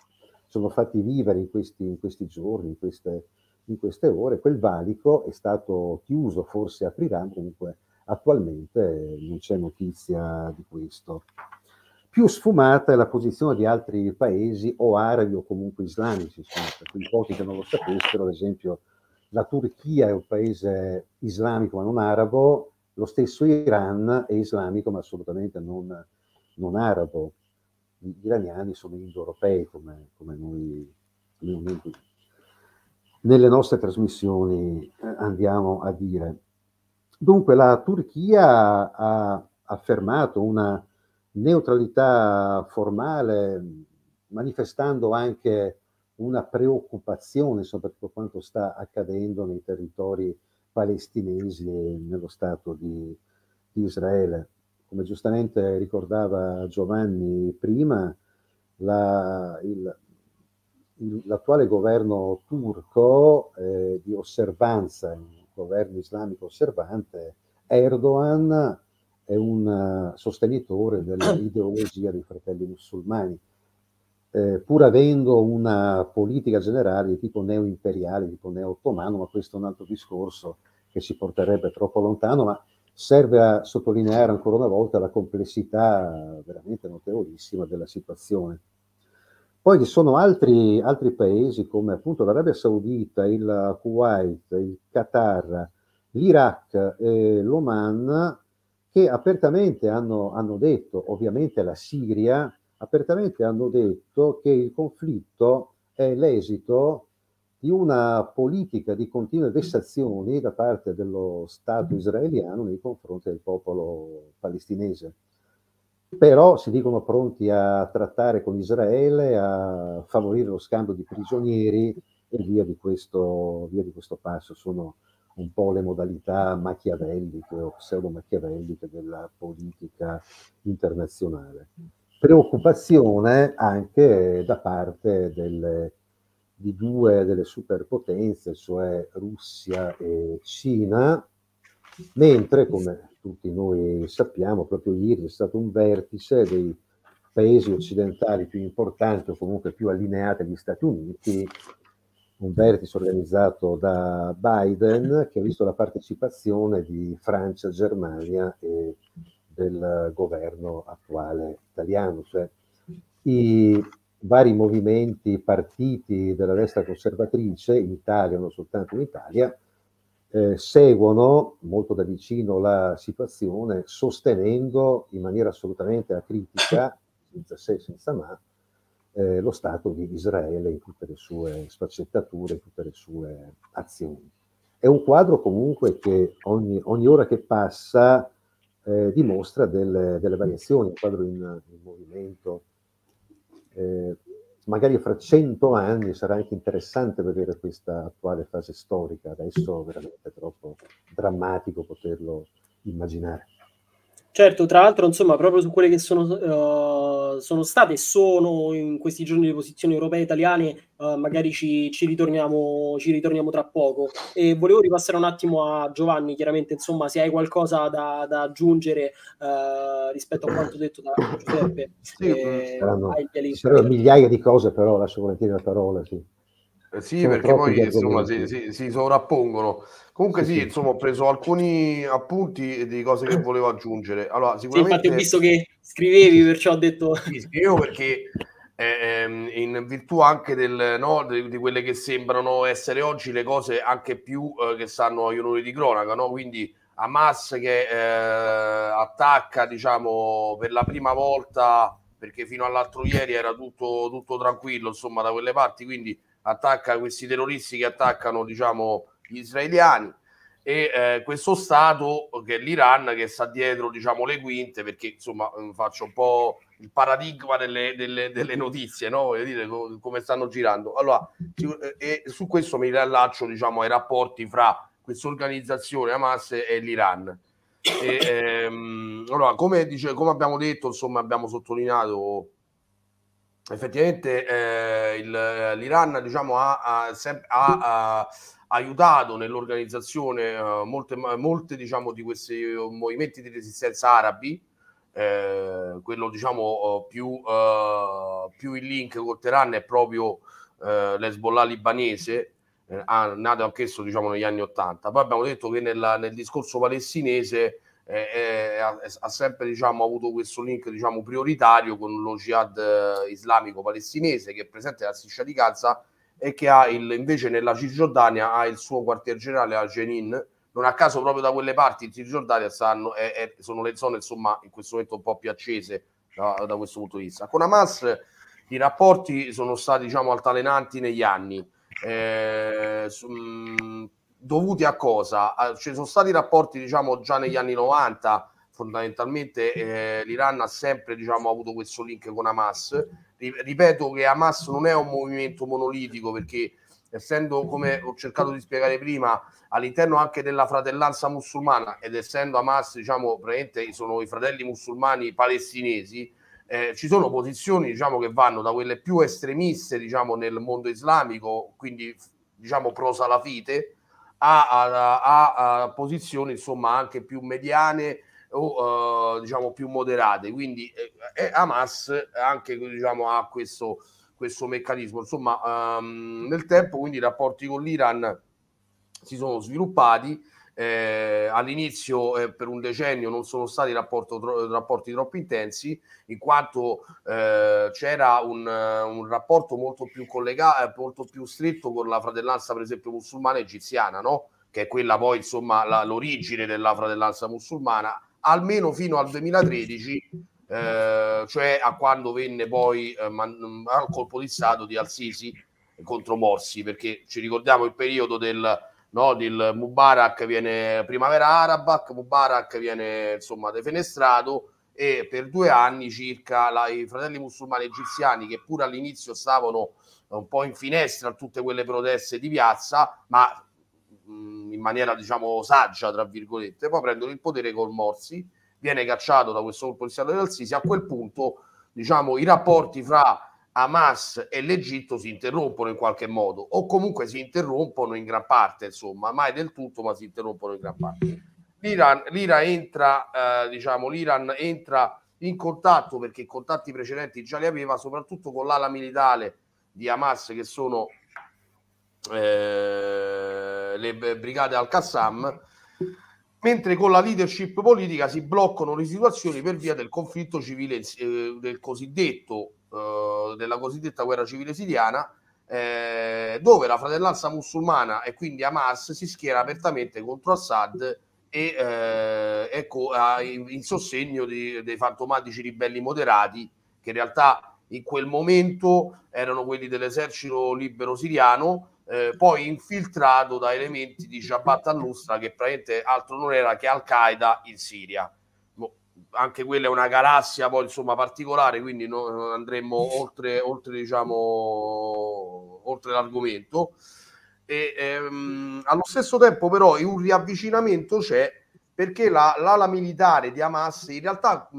sono fatti vivere in questi, in questi giorni, in queste, in queste, ore, quel valico è stato chiuso, forse aprirà, comunque attualmente non c'è notizia di questo. Più sfumata è la posizione di altri paesi o arabi o comunque islamici, per quei pochi che non lo sapessero, ad esempio la Turchia è un paese islamico ma non arabo, lo stesso Iran è islamico ma assolutamente non, non arabo. Gli iraniani sono indoeuropei come, come noi, nelle nostre trasmissioni eh, andiamo a dire. Dunque la Turchia ha affermato una neutralità formale, manifestando anche una preoccupazione soprattutto quanto sta accadendo nei territori palestinesi e nello Stato di, di Israele. Come giustamente ricordava Giovanni prima, la, il, l'attuale governo turco eh, di osservanza, il governo islamico osservante, Erdogan, è un eh, sostenitore dell'ideologia *coughs* dei fratelli musulmani, eh, pur avendo una politica generale di tipo neo-imperiale, di tipo neo-ottomano, ma questo è un altro discorso che ci porterebbe troppo lontano, ma serve a sottolineare ancora una volta la complessità veramente notevolissima della situazione. Poi ci sono altri, altri paesi come appunto l'Arabia Saudita, il Kuwait, il Qatar, l'Iraq e l'Oman che apertamente hanno, hanno detto, ovviamente la Siria, apertamente hanno detto che il conflitto è l'esito di una politica di continue vessazioni da parte dello Stato israeliano nei confronti del popolo palestinese. Però si dicono pronti a trattare con Israele, a favorire lo scambio di prigionieri e via di questo, via di questo passo. Sono un po' le modalità machiavelliche o pseudo-machiavelliche della politica internazionale. Preoccupazione anche da parte delle, di due delle superpotenze, cioè Russia e Cina, mentre, come tutti noi sappiamo, proprio ieri è stato un vertice dei paesi occidentali più importanti o comunque più allineati agli Stati Uniti un vertice organizzato da Biden che ha visto la partecipazione di Francia, Germania e del governo attuale italiano, cioè i vari movimenti, partiti della destra conservatrice in Italia, non soltanto in Italia, eh, seguono molto da vicino la situazione, sostenendo in maniera assolutamente acritica, senza se, senza ma, eh, lo Stato di Israele in tutte le sue sfaccettature, in tutte le sue azioni. È un quadro comunque che ogni, ogni ora che passa eh, dimostra delle, delle, variazioni, un quadro in, in movimento. Eh, magari fra cento anni sarà anche interessante vedere questa attuale fase storica, adesso è veramente troppo drammatico poterlo immaginare. Certo, tra l'altro, insomma, proprio su quelle che sono, uh, sono state e sono in questi giorni le posizioni europee e italiane, uh, magari ci, ci, ritorniamo, ci ritorniamo tra poco. E volevo ripassare un attimo a Giovanni, chiaramente, insomma, se hai qualcosa da, da aggiungere uh, rispetto a quanto detto da Giuseppe. Sì, eh, saranno, saranno migliaia di cose, però lascio volentieri la parola, sì. Eh sì, Sono perché poi insomma si, si, si, sovrappongono. Comunque sì, insomma, ho preso alcuni appunti di cose che volevo aggiungere. Allora, sicuramente... Sì, infatti ho visto che scrivevi, perciò ho detto... *laughs* Sì, scrivevo perché eh, in virtù anche del, no, di, di, quelle che sembrano essere oggi le cose anche più eh, che stanno agli onori di cronaca, no? quindi Hamas che eh, attacca diciamo per la prima volta perché fino all'altro ieri era tutto, tutto tranquillo insomma da quelle parti quindi attacca questi terroristi che attaccano diciamo gli israeliani e eh, questo Stato che è l'Iran che sta dietro diciamo le quinte perché insomma mm, faccio un po' il paradigma delle, delle, delle notizie no? Voglio dire come stanno girando allora eh, e su questo mi riallaccio diciamo ai rapporti fra questa organizzazione Hamas e l'Iran e, ehm, allora come, dice, come abbiamo detto insomma abbiamo sottolineato effettivamente eh, il, l'Iran diciamo ha, ha, sempre, ha, ha aiutato nell'organizzazione uh, molte, molte diciamo, di questi uh, movimenti di resistenza arabi, eh, quello diciamo uh, più, più, in link col Teheran è proprio l'Hezbollah libanese, eh, nato anch'esso diciamo negli anni Ottanta. Poi abbiamo detto che nella, nel discorso palestinese eh, eh, ha, ha, sempre diciamo, avuto questo link diciamo, prioritario con lo jihad islamico palestinese che è presente nella striscia di Gaza e che ha il, invece nella Cisgiordania ha il suo quartier generale a Jenin. Non a caso proprio da quelle parti in Cisgiordania stanno, è, è, sono le zone insomma in questo momento un po' più accese da, da questo punto di vista. Con Hamas i rapporti sono stati diciamo altalenanti negli anni. Eh, mh, dovuti a cosa? Ci sono stati rapporti diciamo già negli anni 90 fondamentalmente eh, l'Iran ha sempre diciamo, avuto questo link con Hamas. Ripeto che Hamas non è un movimento monolitico perché essendo come ho cercato di spiegare prima all'interno anche della fratellanza musulmana ed essendo Hamas diciamo praticamente sono i fratelli musulmani palestinesi eh, ci sono posizioni diciamo che vanno da quelle più estremiste diciamo nel mondo islamico quindi diciamo pro salafite a, a, a, a posizioni insomma anche più mediane o uh, diciamo più moderate. Quindi eh, Hamas anche diciamo, ha questo, questo meccanismo. Insomma, um, nel tempo quindi i rapporti con l'Iran si sono sviluppati. Eh, all'inizio eh, per un decennio non sono stati tro- rapporti troppo intensi in quanto eh, c'era un, un, rapporto molto più collegato molto più stretto con la fratellanza per esempio musulmana egiziana no? che è quella poi insomma la, l'origine della fratellanza musulmana almeno fino al 2013, eh, cioè a quando venne poi eh, man- al colpo di Stato di Al-Sisi contro Morsi, perché ci ricordiamo il periodo del, no, del Mubarak viene primavera araba, Mubarak viene insomma defenestrato e per due anni circa la, i fratelli musulmani egiziani che pure all'inizio stavano un po' in finestra a tutte quelle proteste di piazza, ma in maniera diciamo saggia, tra virgolette, poi prendono il potere col Morsi, viene cacciato da questo colpo di Stato del Sisi, a quel punto diciamo i rapporti fra Hamas e l'Egitto si interrompono in qualche modo o comunque si interrompono in gran parte, insomma, mai del tutto, ma si interrompono in gran parte. L'Iran, l'Iran entra, eh, diciamo, l'Iran entra in contatto perché i contatti precedenti già li aveva, soprattutto con l'ala militare di Hamas che sono eh, le brigate al-Qassam, mentre con la leadership politica si bloccano le situazioni per via del conflitto civile eh, del cosiddetto eh, della cosiddetta guerra civile siriana eh, dove la fratellanza musulmana e quindi Hamas si schiera apertamente contro Assad e ecco in, sostegno di, dei fantomatici ribelli moderati che in realtà in quel momento erano quelli dell'esercito libero siriano eh, poi infiltrato da elementi di Jabhat al-Nusra che praticamente altro non era che Al-Qaeda in Siria. Anche quella è una galassia poi insomma particolare, quindi non andremo oltre, oltre diciamo oltre l'argomento. E, ehm, allo stesso tempo però un riavvicinamento c'è perché la, l'ala militare di Hamas in realtà mh,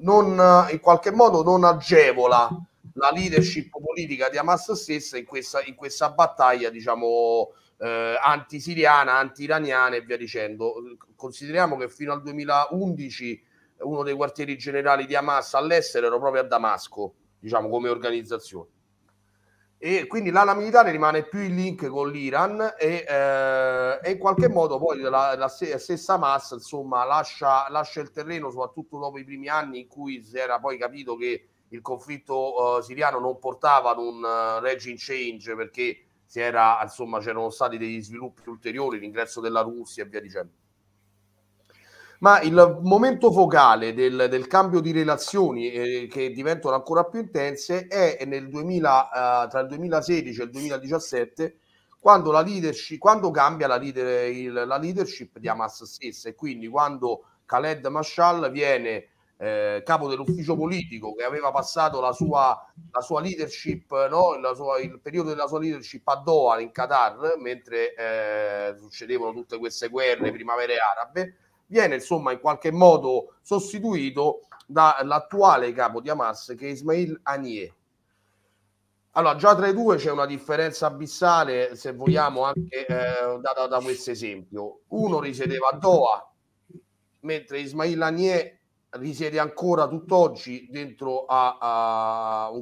non in qualche modo non agevola la leadership politica di Hamas stessa in questa, in questa battaglia, diciamo, eh, anti-siriana, anti-iraniana e via dicendo. Consideriamo che fino al 2011 uno dei quartieri generali di Hamas all'estero era proprio a Damasco, diciamo, come organizzazione. E quindi l'ala militare rimane più in link con l'Iran e, eh, e in qualche modo poi la, la stessa Hamas insomma lascia, lascia il terreno soprattutto dopo i primi anni in cui si era poi capito che il conflitto uh, siriano non portava ad un uh, regime change perché era, insomma, c'erano stati degli sviluppi ulteriori, l'ingresso della Russia e via dicendo. Ma il momento focale del, del cambio di relazioni eh, che diventano ancora più intense è nel 2000, uh, tra il 2016 e il 2017 quando la leadership, quando cambia la, leader, il, la leadership di Hamas stessa e quindi quando Khaled Mashal viene eh, capo dell'ufficio politico che aveva passato la sua, la sua leadership, no? la sua, il periodo della sua leadership a Doha in Qatar, mentre eh, succedevano tutte queste guerre primavere arabe, viene insomma in qualche modo sostituito dall'attuale capo di Hamas che è Ismail Haniyeh. Allora, già tra i due c'è una differenza abissale, se vogliamo, anche eh, data da questo esempio. Uno risiedeva a Doha, mentre Ismail Haniyeh risiede ancora tutt'oggi dentro a, a,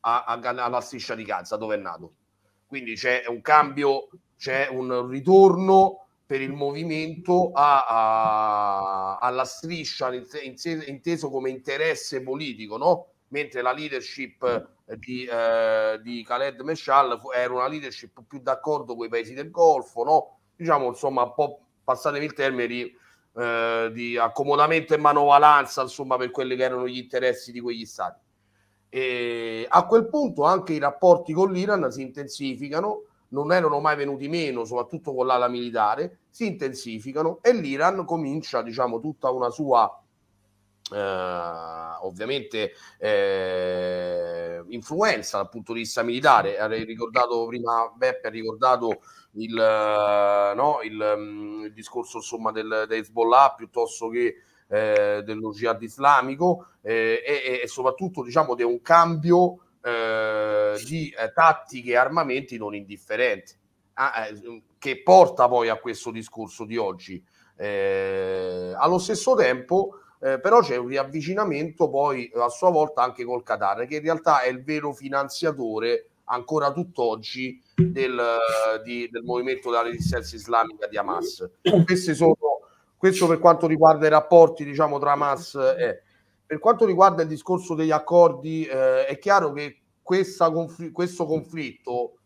a, alla striscia di Gaza dove è nato. Quindi c'è un cambio, c'è un ritorno per il movimento alla striscia inteso come interesse politico, no? mentre la leadership di, eh, di Khaled Meshal era una leadership più d'accordo con i paesi del Golfo, no? diciamo insomma un po' passatemi il termine di eh, di accomodamento e manovalanza, insomma, per quelli che erano gli interessi di quegli stati. E a quel punto anche i rapporti con l'Iran si intensificano, non erano mai venuti meno, soprattutto con l'ala militare, si intensificano e l'Iran comincia, diciamo, tutta una sua eh, ovviamente eh, influenza dal punto di vista militare. Hai ricordato prima Beppe, ha ricordato il, no, il, mm, il discorso insomma del, del Hezbollah piuttosto che eh, dello jihad islamico eh, e, e, soprattutto diciamo di un cambio eh, di eh, tattiche e armamenti non indifferenti ah, eh, che porta poi a questo discorso di oggi. Eh, allo stesso tempo però c'è un riavvicinamento poi a sua volta anche col Qatar che in realtà è il vero finanziatore ancora tutt'oggi del, di, del movimento della resistenza islamica di Hamas. Sono, questo per quanto riguarda i rapporti diciamo, tra Hamas e... Per quanto riguarda il discorso degli accordi, eh, è chiaro che confl- questo conflitto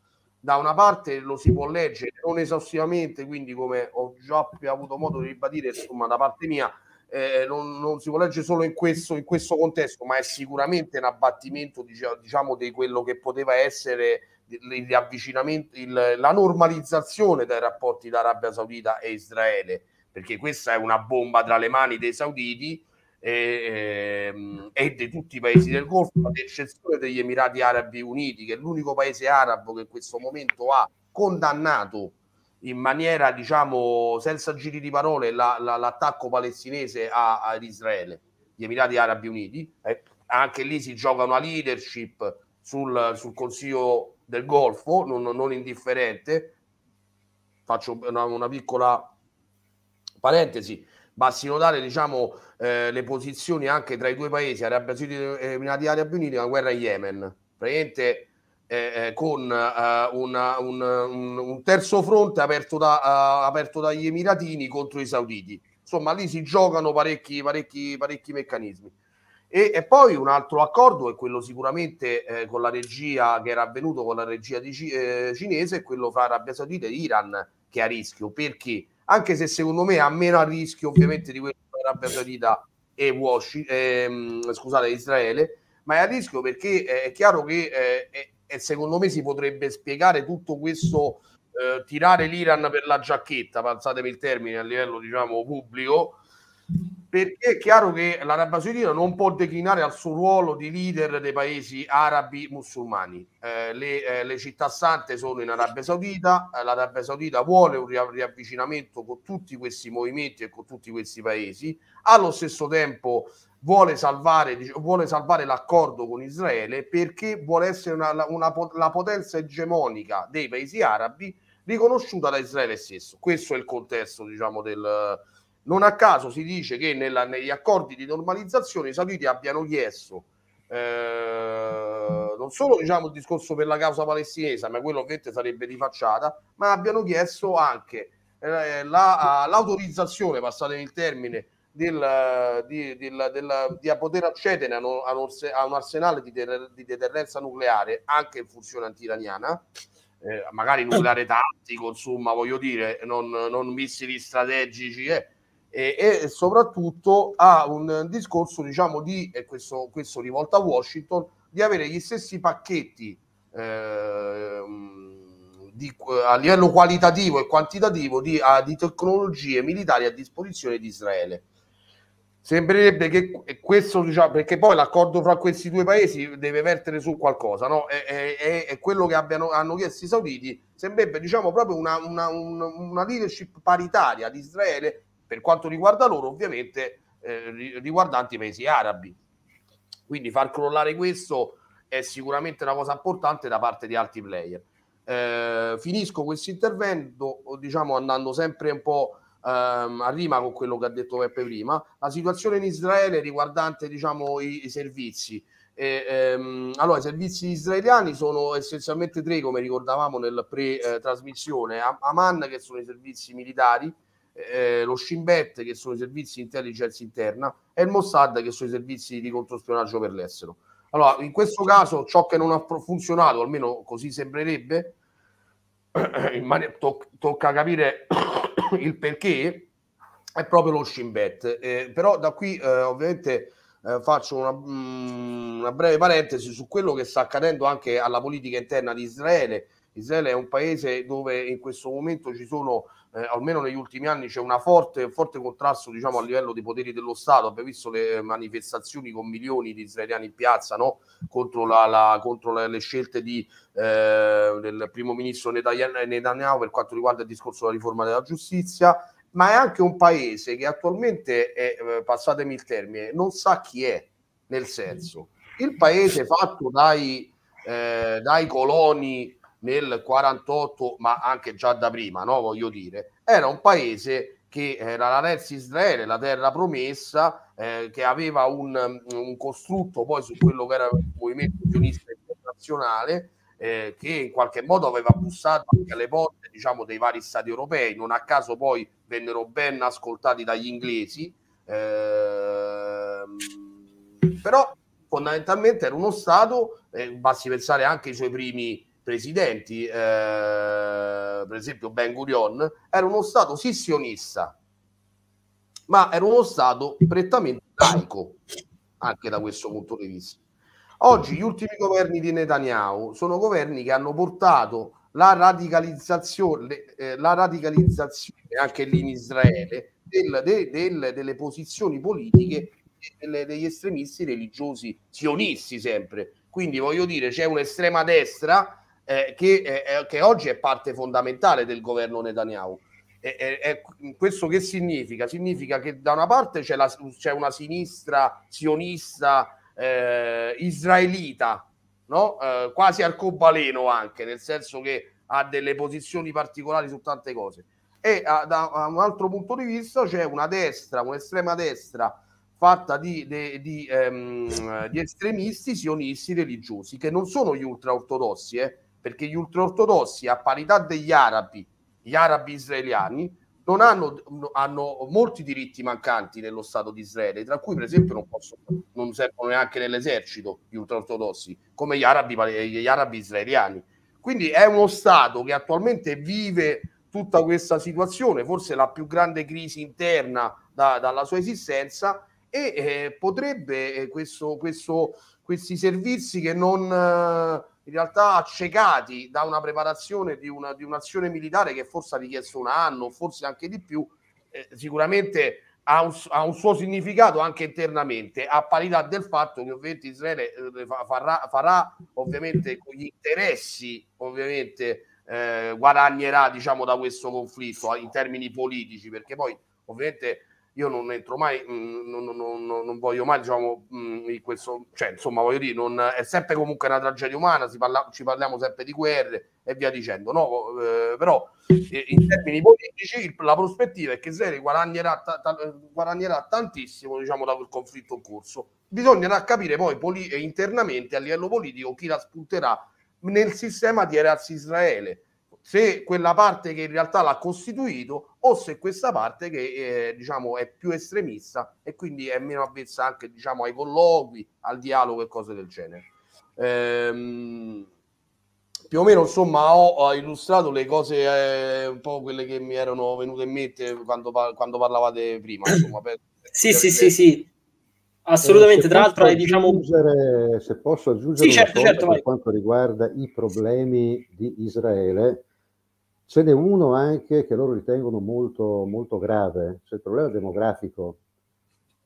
da una parte lo si può leggere non esaustivamente, quindi come ho già avuto modo di ribadire, insomma, da parte mia, eh, non, non, si può leggere solo in questo, in questo, contesto, ma è sicuramente un abbattimento diciamo, di quello che poteva essere il riavvicinamento, il, la normalizzazione dei rapporti da Arabia Saudita e Israele, perché questa è una bomba tra le mani dei sauditi e, ehm, e di tutti i paesi del Golfo, ad eccezione degli Emirati Arabi Uniti, che è l'unico paese arabo che in questo momento ha condannato in maniera, diciamo, senza giri di parole, la, la, l'attacco palestinese a, ad Israele, gli Emirati Arabi Uniti. Eh, anche lì si gioca una leadership sul, sul Consiglio del Golfo, non, non indifferente. Faccio una, una, piccola parentesi. Basti notare, diciamo, eh, le posizioni anche tra i due paesi, Arabia Saudita e Emirati Arabi Uniti, la guerra in Yemen. Praticamente eh, eh, con uh, una, un, un, un, terzo fronte aperto, da, uh, aperto, dagli Emiratini contro i Sauditi. Insomma, lì si giocano parecchi, parecchi, parecchi meccanismi. E, e, poi un altro accordo è quello sicuramente eh, con la regia che era avvenuto con la regia di, eh, cinese, è quello fra Arabia Saudita e Iran che è a rischio. Perché? Anche se secondo me ha meno a rischio ovviamente di quello di Arabia Saudita e Washington, ehm, scusate, Israele, ma è a rischio perché è chiaro che eh, e secondo me si potrebbe spiegare tutto questo eh, tirare l'Iran per la giacchetta, passatemi il termine a livello diciamo pubblico, perché è chiaro che l'Arabia Saudita non può declinare al suo ruolo di leader dei paesi arabi musulmani. Eh, le, eh, le, città sante sono in Arabia Saudita, eh, l'Arabia Saudita vuole un riavvicinamento con tutti questi movimenti e con tutti questi paesi, allo stesso tempo vuole salvare, vuole salvare l'accordo con Israele perché vuole essere una, una, la potenza egemonica dei paesi arabi riconosciuta da Israele stesso. Questo è il contesto, diciamo, del... Non a caso si dice che nella, negli accordi di normalizzazione i sauditi abbiano chiesto eh, non solo diciamo, il discorso per la causa palestinese, ma quello ovviamente sarebbe di facciata, ma abbiano chiesto anche eh, la, l'autorizzazione, passatemi il termine, del, di, del, del, di, poter accedere a, a, un arsenale di, ter, di, deterrenza nucleare anche in funzione antiraniana, eh, magari nucleare tattico, insomma, voglio dire, non, non missili strategici, eh, e, e, soprattutto ha un discorso, diciamo, di, e questo, questo rivolto a Washington, di avere gli stessi pacchetti eh, di, a livello qualitativo e quantitativo di, a, di tecnologie militari a disposizione di Israele sembrerebbe che questo diciamo perché poi l'accordo fra questi due paesi deve vertere su qualcosa no? è, è, è quello che abbiano, hanno chiesto i sauditi sembrerebbe diciamo proprio una, una, una, leadership paritaria di Israele per quanto riguarda loro ovviamente eh, riguardanti i paesi arabi quindi far crollare questo è sicuramente una cosa importante da parte di altri player eh, finisco questo intervento diciamo andando sempre un po' ehm, a con quello che ha detto Peppe prima, la situazione in Israele riguardante diciamo, i, i servizi. E, ehm, allora, i servizi israeliani sono essenzialmente tre, come ricordavamo nel pre-trasmissione: Aman, che sono i servizi militari, eh, lo Shin Bet, che sono i servizi di intelligence interna, e il Mossad, che sono i servizi di controspionaggio per l'estero. Allora, in questo caso, ciò che non ha funzionato, almeno così sembrerebbe, *clears throat* man- to- tocca capire *coughs* il perché è proprio lo Shinbet. Eh, però da qui eh, ovviamente eh, faccio una, mm, una, breve parentesi su quello che sta accadendo anche alla politica interna di Israele. Israele è un paese dove in questo momento ci sono, eh, almeno negli ultimi anni, c'è una forte, forte contrasto diciamo, a livello dei poteri dello Stato. Abbiamo visto le manifestazioni con milioni di israeliani in piazza no? contro, la, la, contro le, le scelte di, eh, del primo ministro Netanyahu per quanto riguarda il discorso della riforma della giustizia, ma è anche un paese che attualmente è, eh, passatemi il termine, non sa chi è, nel senso, il paese fatto dai, eh, dai coloni nel 48, ma anche già da prima, no? voglio dire, era un paese che era la Rez Israele, la terra promessa, eh, che aveva un, un, costrutto poi su quello che era il movimento sionista internazionale, eh, che in qualche modo aveva bussato anche alle porte diciamo, dei vari stati europei. Non a caso poi vennero ben ascoltati dagli inglesi, eh, però fondamentalmente era uno Stato, eh, basti pensare anche ai suoi primi presidenti, eh, per esempio Ben Gurion, era uno Stato sissionista, ma era uno Stato prettamente laico, anche da questo punto di vista. Oggi gli ultimi governi di Netanyahu sono governi che hanno portato la radicalizzazione, eh, la radicalizzazione anche lì in Israele del, de, del, delle posizioni politiche delle, degli estremisti religiosi sionisti sempre. Quindi voglio dire, c'è un'estrema destra eh, che, eh, che, oggi è parte fondamentale del governo Netanyahu. E, questo che significa? Significa che da una parte c'è, la, c'è una sinistra sionista eh, israelita, no? eh, quasi arcobaleno anche, nel senso che ha delle posizioni particolari su tante cose. E a, da a un altro punto di vista c'è una destra, un'estrema destra fatta di, di, di, ehm, di estremisti sionisti religiosi, che non sono gli ultraortodossi, eh, perché gli ultraortodossi, a parità degli arabi, gli arabi israeliani, non hanno, hanno, molti diritti mancanti nello Stato di Israele, tra cui per esempio non, possono, non servono neanche nell'esercito gli ultraortodossi, come gli arabi, gli arabi israeliani. Quindi è uno Stato che attualmente vive tutta questa situazione, forse la più grande crisi interna da, dalla sua esistenza, e eh, potrebbe eh, questo, questo, questi servizi che non... Eh, in realtà accecati da una preparazione di, una, di un'azione militare che forse ha richiesto un anno, forse anche di più, eh, sicuramente ha un, ha un, suo significato anche internamente, a parità del fatto che ovviamente Israele eh, farà, farà, ovviamente con gli interessi, ovviamente eh, guadagnerà diciamo da questo conflitto in termini politici, perché poi ovviamente io non entro mai, mm, non, non, non, non voglio mai, diciamo, mm, in questo, cioè, insomma, voglio dire, non, è sempre comunque una tragedia umana, parla, ci parliamo sempre di guerre e via dicendo, no? Eh, però eh, in termini politici la prospettiva è che Israele guadagnerà, ta, ta, guadagnerà tantissimo, diciamo, da quel conflitto in corso. Bisognerà capire poi poli- internamente a livello politico chi la spunterà nel sistema di Eraz Israele se quella parte che in realtà l'ha costituito o se questa parte che eh, diciamo è più estremista e quindi è meno avvezza anche diciamo ai colloqui, al dialogo e cose del genere. Ehm, più o meno insomma ho, ho illustrato le cose eh, un po' quelle che mi erano venute in mente quando, quando parlavate prima insomma, per, *clears throat* sì, sì, sì, sì, assolutamente. Eh, Tra l'altro, è, diciamo. Se posso aggiungere sì, certo, certo, per quanto riguarda i problemi di Israele, Ce n'è uno anche che loro ritengono molto, molto grave, cioè il problema demografico,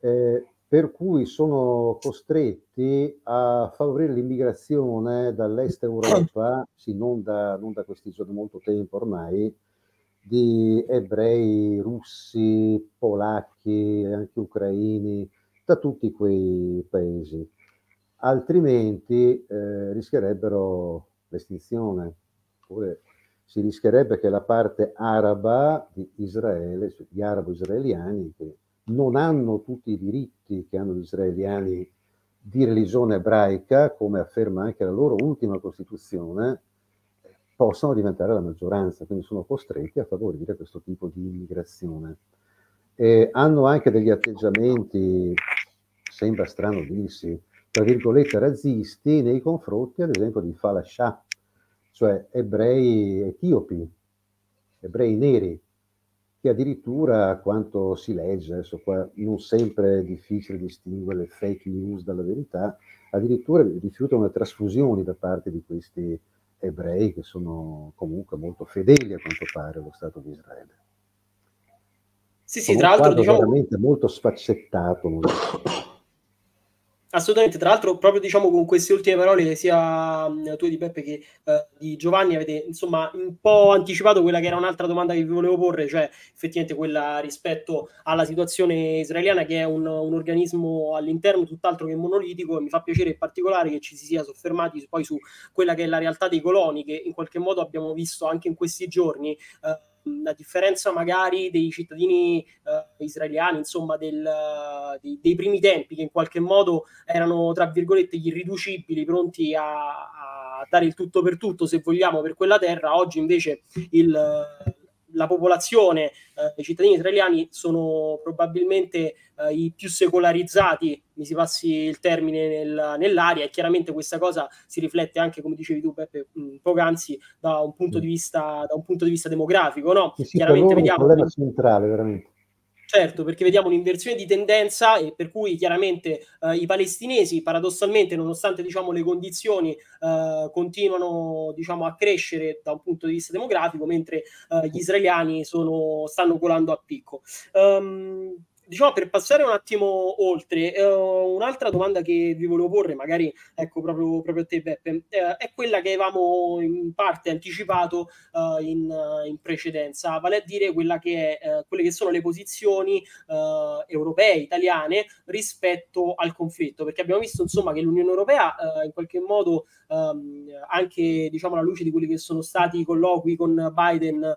eh, per cui sono costretti a favorire l'immigrazione dall'est Europa, *coughs* sì, non da, non da questi giorni, molto tempo ormai, di ebrei, russi, polacchi, anche ucraini, da tutti quei paesi. Altrimenti eh, rischierebbero l'estinzione. Oppure si rischierebbe che la parte araba di Israele, cioè gli arabo-israeliani, che non hanno tutti i diritti che hanno gli israeliani di religione ebraica, come afferma anche la loro ultima Costituzione, possano diventare la maggioranza, quindi sono costretti a favorire questo tipo di immigrazione. E hanno anche degli atteggiamenti, sembra strano dirsi, tra virgolette razzisti nei confronti, ad esempio, di Falascià, cioè ebrei etiopi, ebrei neri, che addirittura quanto si legge, adesso qua non sempre è difficile distinguere le fake news dalla verità, addirittura rifiutano le trasfusioni da parte di questi ebrei che sono comunque molto fedeli a quanto pare allo Stato di Israele. Sì, sì, tra l'altro diciamo... veramente molto sfaccettato. Molto... Assolutamente, tra l'altro, proprio diciamo con queste ultime parole, sia mm, tue di Peppe che uh, di Giovanni, avete insomma un po' anticipato quella che era un'altra domanda che vi volevo porre, cioè effettivamente quella rispetto alla situazione israeliana, che è un, un organismo all'interno tutt'altro che monolitico, e mi fa piacere in particolare che ci si sia soffermati poi su quella che è la realtà dei coloni, che in qualche modo abbiamo visto anche in questi giorni. Uh, a differenza magari dei cittadini eh, israeliani, insomma, del, dei, dei, primi tempi, che in qualche modo erano, tra virgolette, gli irriducibili, pronti a, a dare il tutto per tutto, se vogliamo, per quella terra, oggi invece il, la popolazione, eh, i cittadini israeliani sono probabilmente eh, i più secolarizzati, mi si passi il termine nel, nell'aria, e chiaramente questa cosa si riflette anche, come dicevi tu, Peppe, mh, poc'anzi, da un punto di vista, da un punto di vista demografico. No? Sì, sì, chiaramente vediamo. un problema centrale, veramente. Certo, perché vediamo un'inversione di tendenza e per cui chiaramente eh, i palestinesi, paradossalmente, nonostante diciamo, le condizioni eh, continuano diciamo, a crescere da un punto di vista demografico, mentre eh, gli israeliani sono, stanno colando a picco. Um, diciamo per passare un attimo oltre, eh, un'altra domanda che vi volevo porre, magari ecco proprio, proprio a te Beppe, eh, è quella che avevamo in parte anticipato eh, in, in, precedenza, vale a dire che è, eh, quelle che sono le posizioni eh, europee, italiane rispetto al conflitto, perché abbiamo visto insomma che l'Unione Europea eh, in qualche modo ehm, anche diciamo alla luce di quelli che sono stati i colloqui con Biden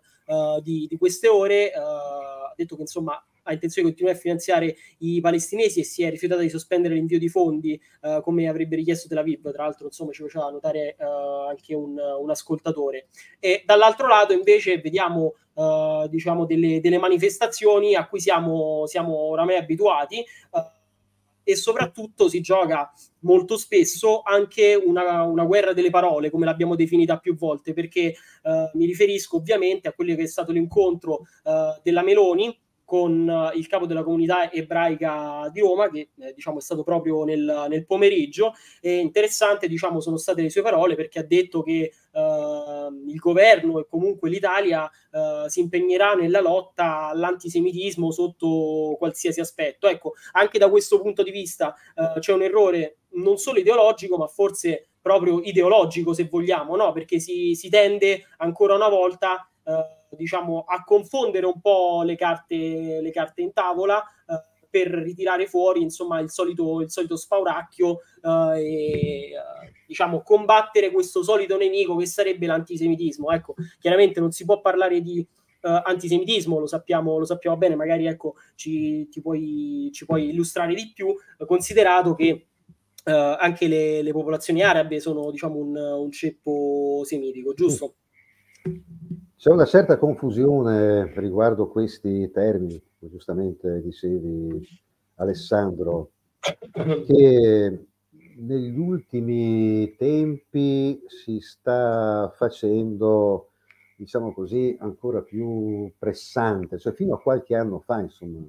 di, di, queste ore, ha detto che insomma ha intenzione di continuare a finanziare i palestinesi e si è rifiutata di sospendere l'invio di fondi uh, come avrebbe richiesto Tel Aviv, tra l'altro insomma ci faceva notare uh, anche un, un, ascoltatore. E dall'altro lato invece vediamo uh, diciamo delle, delle, manifestazioni a cui siamo, siamo oramai abituati e soprattutto si gioca molto spesso anche una, una, guerra delle parole, come l'abbiamo definita più volte, perché uh, mi riferisco ovviamente a quello che è stato l'incontro uh, della Meloni con uh, il capo della comunità ebraica di Roma, che eh, diciamo è stato proprio nel, nel, pomeriggio. E interessante, diciamo, sono state le sue parole perché ha detto che uh, il governo e comunque l'Italia uh, si impegnerà nella lotta all'antisemitismo sotto qualsiasi aspetto. Ecco, anche da questo punto di vista c'è un errore non solo ideologico, ma forse proprio ideologico, se vogliamo, no? Perché si, si tende ancora una volta diciamo, a confondere un po' le carte, le carte in tavola eh, per ritirare fuori insomma il solito, il solito spauracchio eh, e eh, diciamo combattere questo solito nemico che sarebbe l'antisemitismo. Ecco, chiaramente non si può parlare di Uh, antisemitismo, lo sappiamo, lo sappiamo bene, magari ecco, ci, puoi, ci puoi illustrare di più, considerato che uh, anche le, le, popolazioni arabe sono diciamo un, un ceppo semitico, giusto? C'è una certa confusione riguardo questi termini, giustamente dicevi Alessandro, che negli ultimi tempi si sta facendo, diciamo così, ancora più pressante, cioè fino a qualche anno fa, insomma,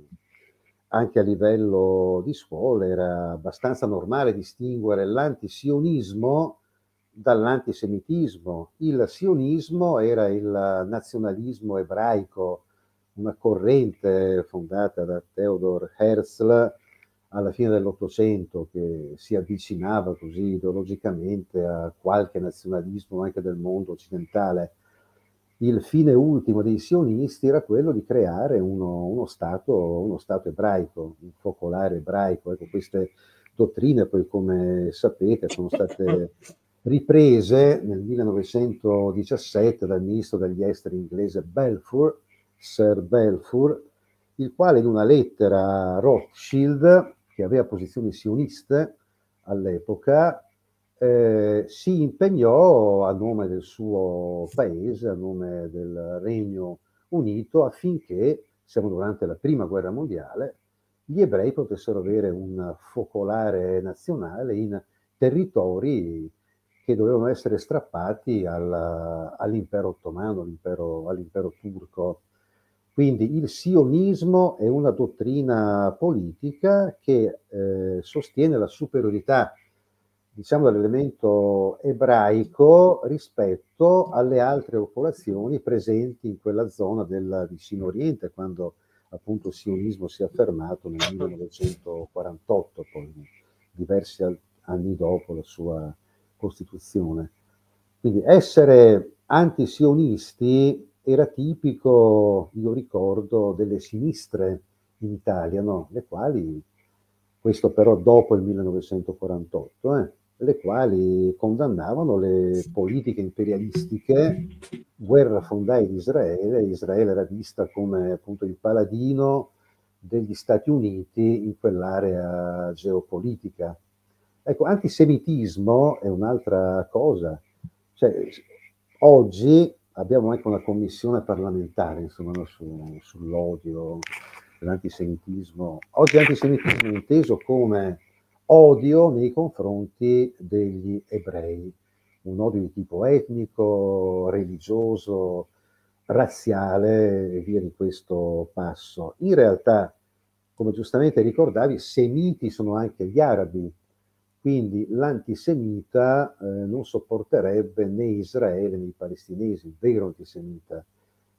anche a livello di scuola era abbastanza normale distinguere l'antisionismo dall'antisemitismo. Il sionismo era il nazionalismo ebraico, una corrente fondata da Theodor Herzl alla fine dell'Ottocento che si avvicinava così ideologicamente a qualche nazionalismo anche del mondo occidentale. Il fine ultimo dei sionisti era quello di creare uno, uno, stato, uno stato ebraico, un focolare ebraico. Ecco, queste dottrine poi, come sapete, sono state *laughs* riprese nel 1917 dal ministro degli esteri inglese Balfour, Sir Balfour, il quale in una lettera a Rothschild, che aveva posizioni sioniste all'epoca, eh, si impegnò a nome del suo paese, a nome del Regno Unito, affinché, siamo durante la prima guerra mondiale, gli ebrei potessero avere un focolare nazionale in territori che dovevano essere strappati al, all'impero ottomano, all'impero, all'impero turco. Quindi il sionismo è una dottrina politica che eh, sostiene la superiorità diciamo, dell'elemento ebraico rispetto alle altre popolazioni presenti in quella zona del vicino Oriente, quando appunto il sionismo si è affermato nel 1948, poi diversi anni dopo la sua Costituzione. Quindi essere antisionisti era tipico, io ricordo, delle sinistre in Italia, no? le quali, questo però dopo il 1948, eh, le quali condannavano le politiche imperialistiche, guerra fondai di Israele, Israele era vista come appunto il paladino degli Stati Uniti in quell'area geopolitica. Ecco, antisemitismo è un'altra cosa. Cioè, oggi abbiamo anche una commissione parlamentare insomma, no, su, sull'odio, l'antisemitismo. Oggi l'antisemitismo è inteso come odio nei confronti degli ebrei, un odio di tipo etnico, religioso, razziale e via di questo passo. In realtà, come giustamente ricordavi, semiti sono anche gli arabi, quindi l'antisemita eh, non sopporterebbe né Israele né i palestinesi, il vero antisemita.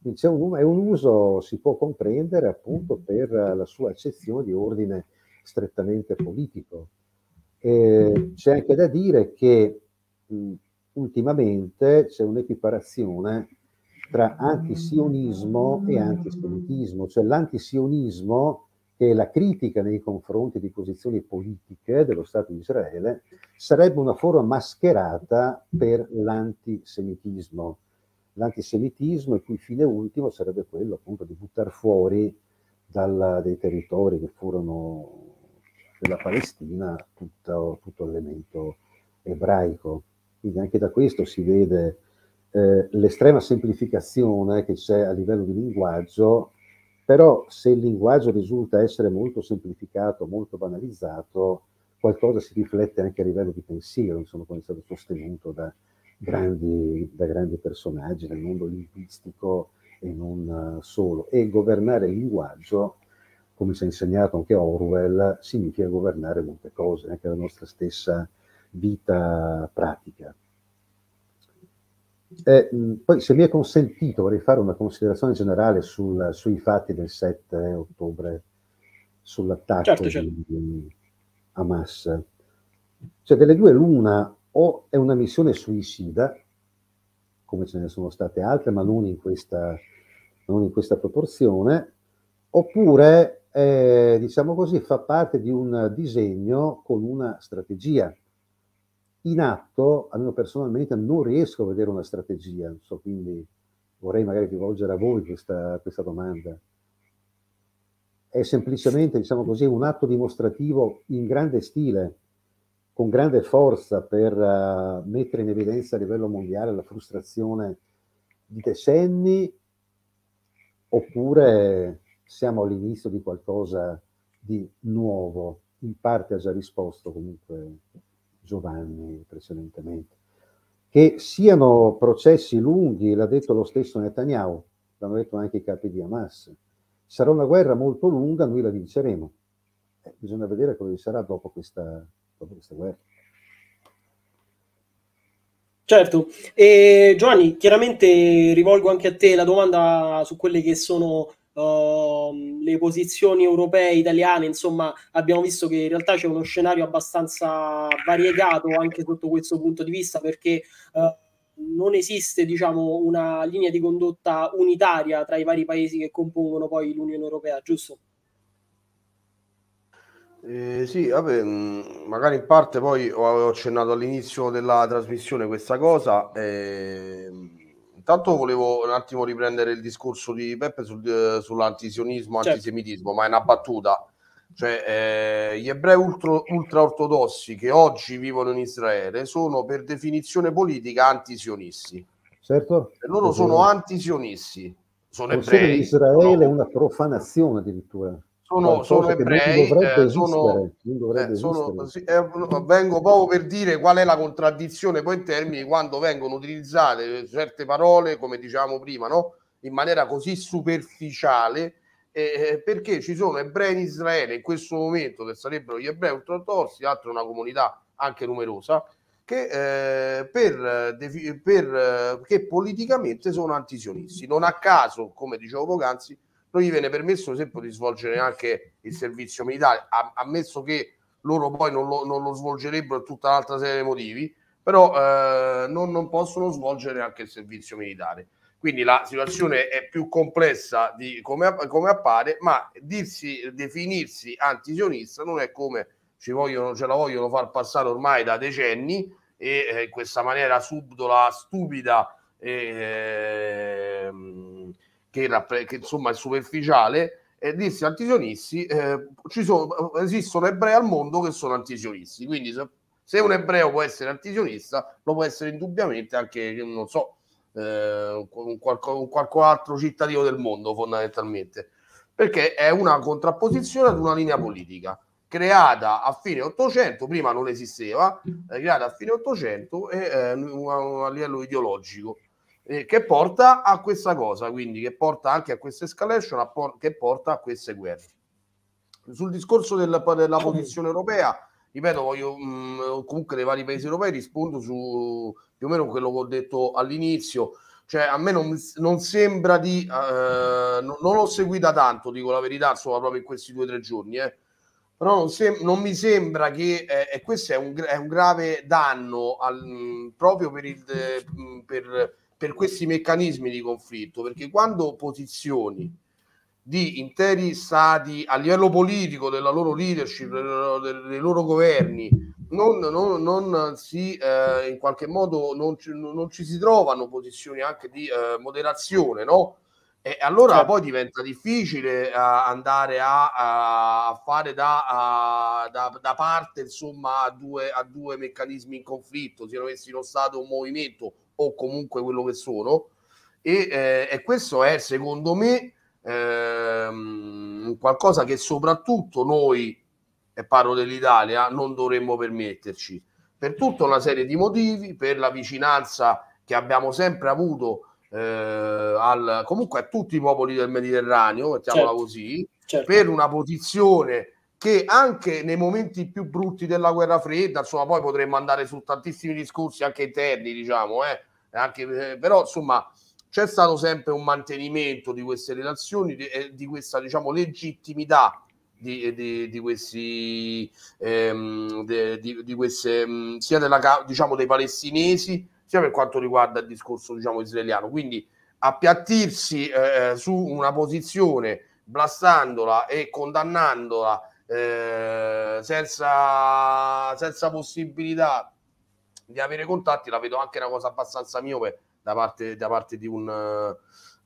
Un, è un uso, si può comprendere appunto per la sua accezione di ordine strettamente politico. E c'è anche da dire che mh, ultimamente c'è un'equiparazione tra antisionismo e antisemitismo, cioè l'antisionismo che la critica nei confronti di posizioni politiche dello Stato di Israele sarebbe una forma mascherata per l'antisemitismo. L'antisemitismo il cui fine ultimo sarebbe quello appunto di buttare fuori dal, dei territori che furono della Palestina tutto, tutto l'elemento ebraico. Quindi anche da questo si vede eh, l'estrema semplificazione che c'è a livello di linguaggio però se il linguaggio risulta essere molto semplificato, molto banalizzato, qualcosa si riflette anche a livello di pensiero, insomma, come è stato sostenuto da grandi, da grandi personaggi nel mondo linguistico e non solo. E governare il linguaggio, come ci ha insegnato anche Orwell, significa governare molte cose, anche la nostra stessa vita pratica. Eh, poi, se mi è consentito, vorrei fare una considerazione generale sul, sui fatti del 7 ottobre, sull'attacco certo, certo. di Hamas. Cioè, delle due l'una o è una missione suicida, come ce ne sono state altre, ma non in questa, non in questa proporzione, oppure, eh, diciamo così, fa parte di un disegno con una strategia in atto, almeno personalmente, non riesco a vedere una strategia, so, quindi vorrei magari rivolgere a voi questa, questa domanda. È semplicemente, diciamo così, un atto dimostrativo in grande stile, con grande forza per uh, mettere in evidenza a livello mondiale la frustrazione di decenni oppure siamo all'inizio di qualcosa di nuovo? In parte ha già risposto comunque Giovanni precedentemente. Che siano processi lunghi, l'ha detto lo stesso Netanyahu, l'hanno detto anche i capi di Hamas. Sarà una guerra molto lunga, noi la vinceremo. Eh, bisogna vedere cosa sarà dopo questa, dopo questa guerra. Certo, e Giovanni, chiaramente rivolgo anche a te la domanda su quelle che sono uh, le posizioni europee, italiane, insomma abbiamo visto che in realtà c'è uno scenario abbastanza variegato anche sotto questo punto di vista perché uh, non esiste diciamo una linea di condotta unitaria tra i vari paesi che compongono poi l'Unione Europea, giusto? Eh, sì, vabbè, mm, magari in parte poi ho accennato all'inizio della trasmissione questa cosa. Eh, intanto volevo un attimo riprendere il discorso di Peppe sul, eh, sull'antisionismo, certo. antisemitismo, ma è una battuta. Cioè, eh, gli ebrei ultra, ultraortodossi che oggi vivono in Israele sono per definizione politica antisionisti. Certo. E loro sono antisionisti. Sono ebrei. Israele è una profanazione addirittura sono, sono ebrei, eh, sono, eh, sono, eh, vengo proprio per dire qual è la contraddizione poi in termini quando vengono utilizzate certe parole, come diciamo prima, no? in maniera così superficiale, eh, perché ci sono ebrei in Israele in questo momento, che sarebbero gli ebrei ultraortodossi, altro una comunità anche numerosa, che, eh, per, per, che politicamente sono antisionisti. Non a caso, come dicevo poc'anzi, non gli viene permesso, ad esempio, di svolgere anche il servizio militare, ammesso che loro poi non lo, non lo svolgerebbero per tutta un'altra serie di motivi, però eh, non, non, possono svolgere anche il servizio militare. Quindi la situazione è più complessa di come, come appare, ma dirsi, definirsi antisionista non è come ci vogliono, ce la vogliono far passare ormai da decenni e eh, in questa maniera subdola, stupida e eh, che, che insomma è superficiale, e disse antisionisti, eh, ci sono, esistono ebrei al mondo che sono antisionisti, quindi se, se, un ebreo può essere antisionista, lo può essere indubbiamente anche, non so, eh, un, qualco, un qualche altro cittadino del mondo fondamentalmente, perché è una contrapposizione ad una linea politica creata a fine 800, prima non esisteva, eh, creata a fine 800 e eh, a livello ideologico eh, che porta a questa cosa, quindi che porta anche a questa escalation, por- che porta a queste guerre. Sul discorso del, della posizione europea, ripeto, voglio mh, mm, comunque dei vari paesi europei rispondo su più o meno quello che ho detto all'inizio. Cioè, a me non, non sembra di. Uh, non, non, l'ho seguita tanto, dico la verità, insomma, proprio in questi due o tre giorni, eh. però non, sem- non, mi sembra che. Eh, e questo è un, è un grave danno al, mm, proprio per il. Mm, per, per questi meccanismi di conflitto, perché quando posizioni di interi stati a livello politico della loro leadership, dei loro governi, non, non, non si eh, in qualche modo non ci, non ci, si trovano posizioni anche di eh, moderazione, no? E allora certo. poi diventa difficile uh, andare a, a fare da, a, da, da, parte insomma a due, a due meccanismi in conflitto, siano essi lo Stato o un movimento o comunque quello che sono e, eh, e questo è secondo me ehm, qualcosa che soprattutto noi e parlo dell'Italia non dovremmo permetterci per tutta una serie di motivi per la vicinanza che abbiamo sempre avuto eh, al, comunque a tutti i popoli del Mediterraneo mettiamola certo. così certo. per una posizione che anche nei momenti più brutti della guerra fredda, insomma, poi potremmo andare su tantissimi discorsi anche interni, diciamo, eh, anche, eh, però insomma c'è stato sempre un mantenimento di queste relazioni, di, eh, di questa diciamo legittimità di, di, di, questi, ehm, di, di queste, mh, sia della, diciamo, dei palestinesi, sia per quanto riguarda il discorso diciamo, israeliano. Quindi appiattirsi eh, su una posizione blastandola e condannandola eh, senza, senza possibilità di avere contatti, la vedo anche una cosa abbastanza miope da parte, da parte di un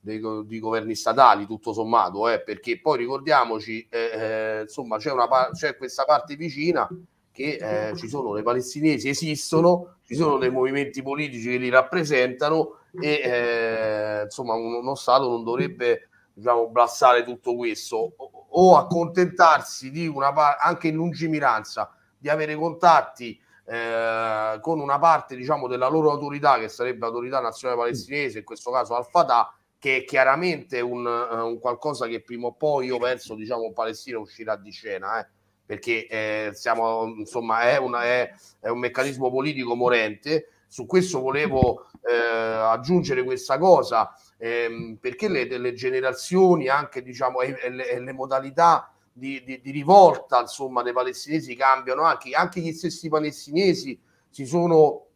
dei, di governi statali, tutto sommato, eh, perché poi ricordiamoci, eh, eh, insomma, c'è, una, c'è questa parte vicina che eh, ci sono le palestinesi, esistono, ci sono dei movimenti politici che li rappresentano e eh, insomma uno Stato non dovrebbe diciamo, blassare tutto questo o, accontentarsi di una parte, anche in lungimiranza, di avere contatti eh, con una parte diciamo, della loro autorità, che sarebbe l'autorità nazionale palestinese, in questo caso Al-Fatah, che è chiaramente un, uh, un, qualcosa che prima o poi io penso diciamo Palestina uscirà di scena eh, perché eh, siamo insomma è, una, è, è, un meccanismo politico morente. Su questo volevo eh, aggiungere questa cosa ehm, perché le, le, generazioni anche diciamo e, e, le, e le, modalità di, di, di, rivolta insomma dei palestinesi cambiano anche, anche gli stessi palestinesi si sono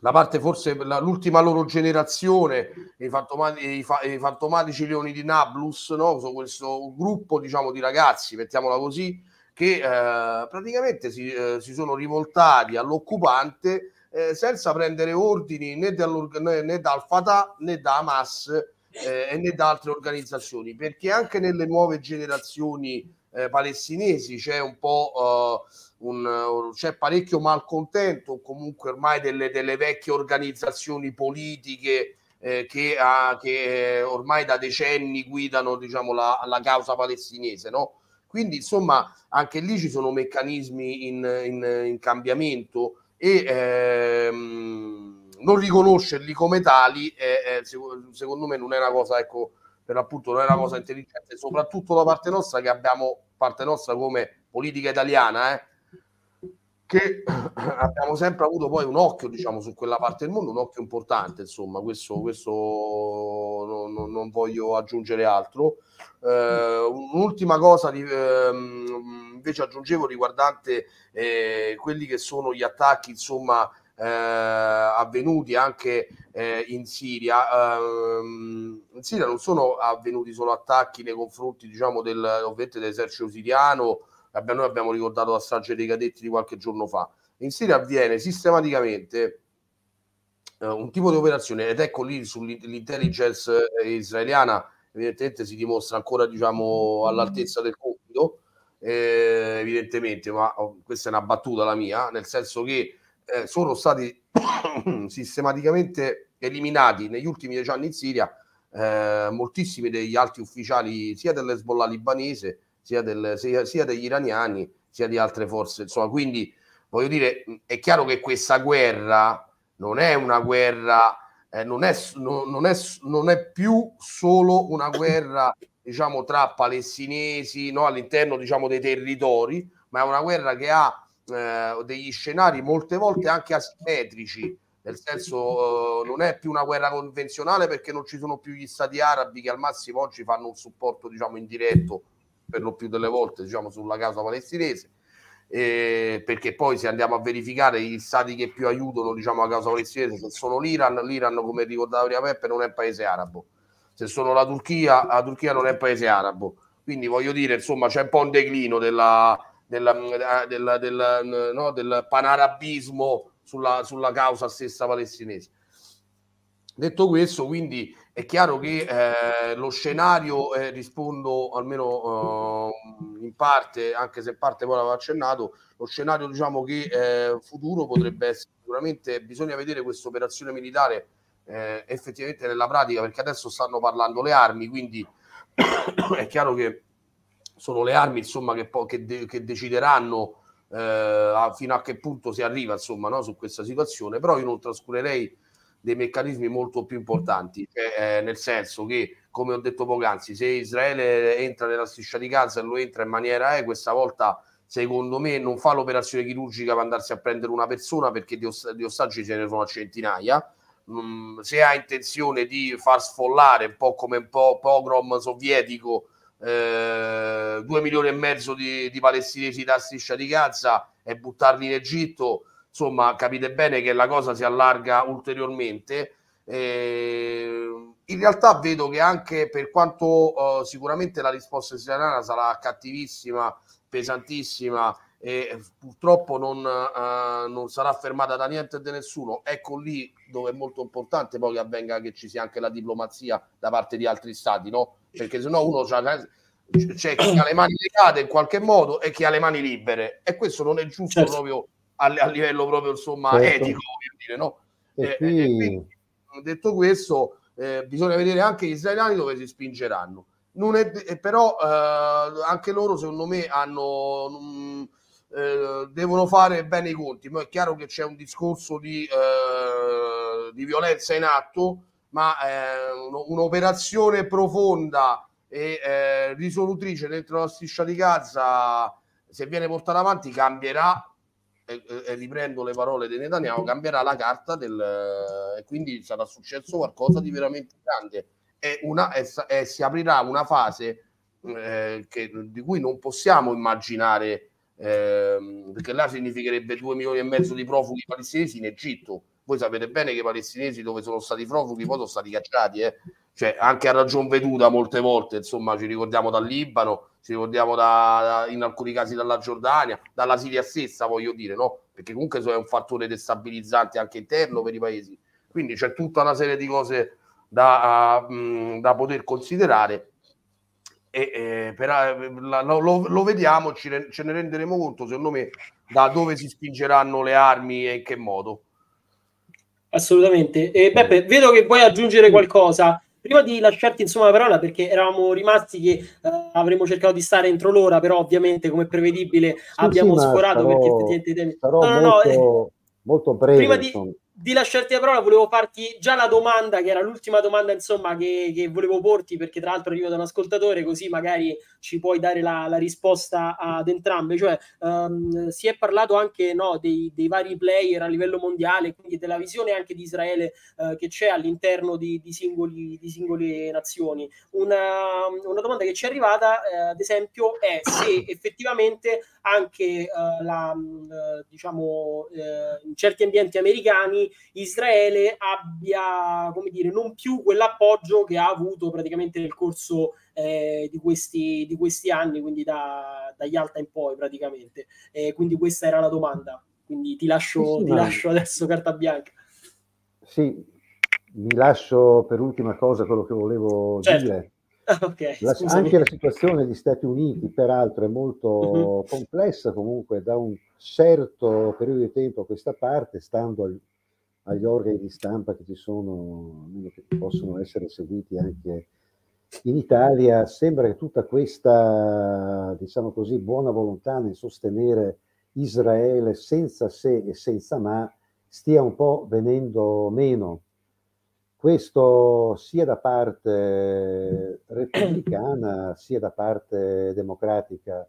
la parte forse l'ultima loro generazione, i, fantomati, i, i, fantomatici leoni di Nablus, no? Questo gruppo diciamo di ragazzi, mettiamola così, che eh, praticamente si, eh, si, sono rivoltati all'occupante eh, senza prendere ordini né, né, dal Fatah né da Hamas eh, né da altre organizzazioni, perché anche nelle nuove generazioni eh, palestinesi c'è un po' uh, un, c'è parecchio malcontento comunque ormai delle, delle vecchie organizzazioni politiche eh, che, ha, che, ormai da decenni guidano diciamo, la, la causa palestinese. No? Quindi insomma anche lì ci sono meccanismi in, in, in cambiamento e ehm, non riconoscerli come tali eh, eh, secondo me non è una cosa ecco per l'appunto non è una cosa intelligente soprattutto da parte nostra che abbiamo parte nostra come politica italiana eh, che *clears throat* abbiamo sempre avuto poi un occhio diciamo su quella parte del mondo un occhio importante insomma questo, questo non, non, non voglio aggiungere altro. Eh, un'ultima cosa di, eh, invece aggiungevo riguardante eh, quelli che sono gli attacchi insomma eh, avvenuti anche eh, in Siria. Ehm, in Siria non sono avvenuti solo attacchi nei confronti diciamo del, dell'esercito siriano noi abbiamo ricordato la strage dei cadetti di qualche giorno fa. In Siria avviene sistematicamente eh, un tipo di operazione ed ecco lì sull'intelligence eh, israeliana evidentemente si dimostra ancora diciamo all'altezza del compito eh, evidentemente ma oh, questa è una battuta la mia nel senso che eh, sono stati *coughs* sistematicamente eliminati negli ultimi dieci anni in Siria eh, moltissimi degli alti ufficiali sia dell'Hezbollah libanese sia, del, sia, sia degli iraniani sia di altre forze. Insomma, quindi voglio dire, è chiaro che questa guerra non è una guerra, eh, non, è, non, non, è, non è più solo una guerra *coughs* diciamo tra palestinesi no, all'interno diciamo dei territori, ma è una guerra che ha eh, degli scenari molte volte anche asimmetrici, nel senso eh, non è più una guerra convenzionale perché non ci sono più gli stati arabi che al massimo oggi fanno un supporto diciamo indiretto per lo più delle volte diciamo, sulla causa palestinese, eh, perché poi se andiamo a verificare gli stati che più aiutano diciamo, la causa palestinese, se sono l'Iran, l'Iran come ricordava prima Peppe non è un paese arabo, se sono la Turchia, la Turchia non è un paese arabo, quindi voglio dire insomma c'è un po' un declino della, della, della, della no, del panarabismo sulla, sulla causa stessa palestinese. Detto questo, quindi è chiaro che eh, lo scenario, eh, rispondo almeno eh, in parte, anche se in parte poi l'avevo accennato, lo scenario diciamo che eh, futuro potrebbe essere sicuramente, bisogna vedere questa operazione militare eh, effettivamente nella pratica, perché adesso stanno parlando le armi, quindi *coughs* è chiaro che sono le armi insomma, che, che, de- che decideranno eh, fino a che punto si arriva insomma, no, su questa situazione, però io non trascurerei dei meccanismi molto più importanti, cioè, eh, nel senso che, come ho detto poc'anzi, se Israele entra nella striscia di Gaza e lo entra in maniera eh, questa volta secondo me non fa l'operazione chirurgica per andarsi a prendere una persona perché di, ost- di ostaggi ce ne sono a centinaia. Mm, se ha intenzione di far sfollare un po' come un po' pogrom sovietico eh, due milioni e mezzo di, di palestinesi da striscia di Gaza e buttarli in Egitto insomma capite bene che la cosa si allarga ulteriormente. Eh, in realtà vedo che anche per quanto uh, sicuramente la risposta israeliana sarà cattivissima, pesantissima e purtroppo non, uh, non, sarà fermata da niente e da nessuno, ecco lì dove è molto importante poi che avvenga che ci sia anche la diplomazia da parte di altri stati, no? Perché se no uno c'è chi ha le mani legate in qualche modo e chi ha le mani libere e questo non è giusto certo. proprio a, a livello proprio insomma certo. etico, dire, no? E, eh, qui, e quindi, detto questo, eh, bisogna vedere anche gli israeliani dove si spingeranno. È, però eh, anche loro, secondo me, hanno, mh, eh, devono fare bene i conti. Ma è chiaro che c'è un discorso di, eh, di violenza in atto, ma eh, un'operazione profonda e eh, risolutrice dentro la striscia di Gaza, se viene portata avanti, cambierà e, riprendo le parole di Netanyahu, cambierà la carta del, e quindi sarà successo qualcosa di veramente grande. E, una, e, e si aprirà una fase eh, che, di cui non possiamo immaginare eh, perché là significherebbe 2 milioni e mezzo di profughi palestinesi in Egitto. Voi sapete bene che i palestinesi dove sono stati profughi poi sono stati cacciati eh? cioè anche a ragion veduta molte volte insomma ci ricordiamo dal Libano ci ricordiamo da, in alcuni casi dalla Giordania, dalla Siria stessa, voglio dire, no? Perché comunque è un fattore destabilizzante anche interno per i paesi. Quindi c'è tutta una serie di cose da, uh, da poter considerare e eh, per, la, lo, lo, vediamo, ci, ce ne renderemo conto, secondo me, da dove si spingeranno le armi e in che modo. Assolutamente. E Beppe, vedo che vuoi aggiungere qualcosa. Prima di lasciarti insomma la parola, perché eravamo rimasti che uh, avremmo cercato di stare entro l'ora, però ovviamente come prevedibile sì, abbiamo sì, sforato sarò, perché effettivamente i temi... No, no, molto, no, eh, molto breve. Prima di, di lasciarti la parola, volevo farti già la domanda, che era l'ultima domanda, insomma, che, che volevo porti, perché tra l'altro arrivo da un ascoltatore, così magari ci puoi dare la, la risposta ad entrambe. Cioè, um, si è parlato anche no, dei, dei, vari player a livello mondiale, quindi della visione anche di Israele uh, che c'è all'interno di, di, singoli, di singole nazioni. Una, una, domanda che ci è arrivata, eh, ad esempio, è se effettivamente anche uh, la, uh, diciamo, in certi ambienti americani Israele abbia, come dire, non più quell'appoggio che ha avuto praticamente nel corso eh, di, questi, di, questi, anni, quindi da, dagli alta in poi praticamente. Eh, quindi questa era la domanda. Quindi ti lascio, sì, ti lascio adesso carta bianca. Sì, mi lascio per ultima cosa quello che volevo certo. dire. *laughs* Okay, la, anche la situazione degli Stati Uniti, peraltro, è molto uh-huh. complessa comunque da un certo periodo di tempo a questa parte, stando al, agli organi di stampa che ci sono, che possono essere seguiti anche in Italia, sembra che tutta questa, diciamo così, buona volontà nel sostenere Israele senza se e senza ma stia un po' venendo meno. Questo sia da parte repubblicana sia da parte democratica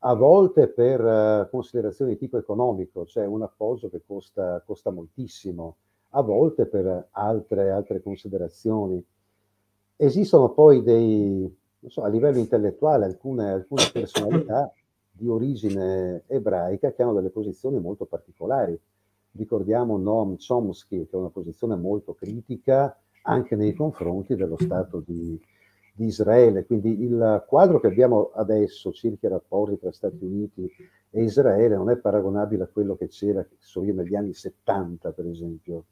a volte per uh, considerazioni di tipo economico, cioè un appoggio che costa, costa moltissimo, a volte per altre, altre considerazioni. Esistono poi dei, so, a livello intellettuale, alcune, alcune personalità di origine ebraica che hanno delle posizioni molto particolari. Ricordiamo Noam Chomsky, che ha una posizione molto critica anche nei confronti dello Stato di, di Israele. Quindi il quadro che abbiamo adesso circa i rapporti tra Stati Uniti e Israele non è paragonabile a quello che c'era, so io, negli anni 70, per esempio,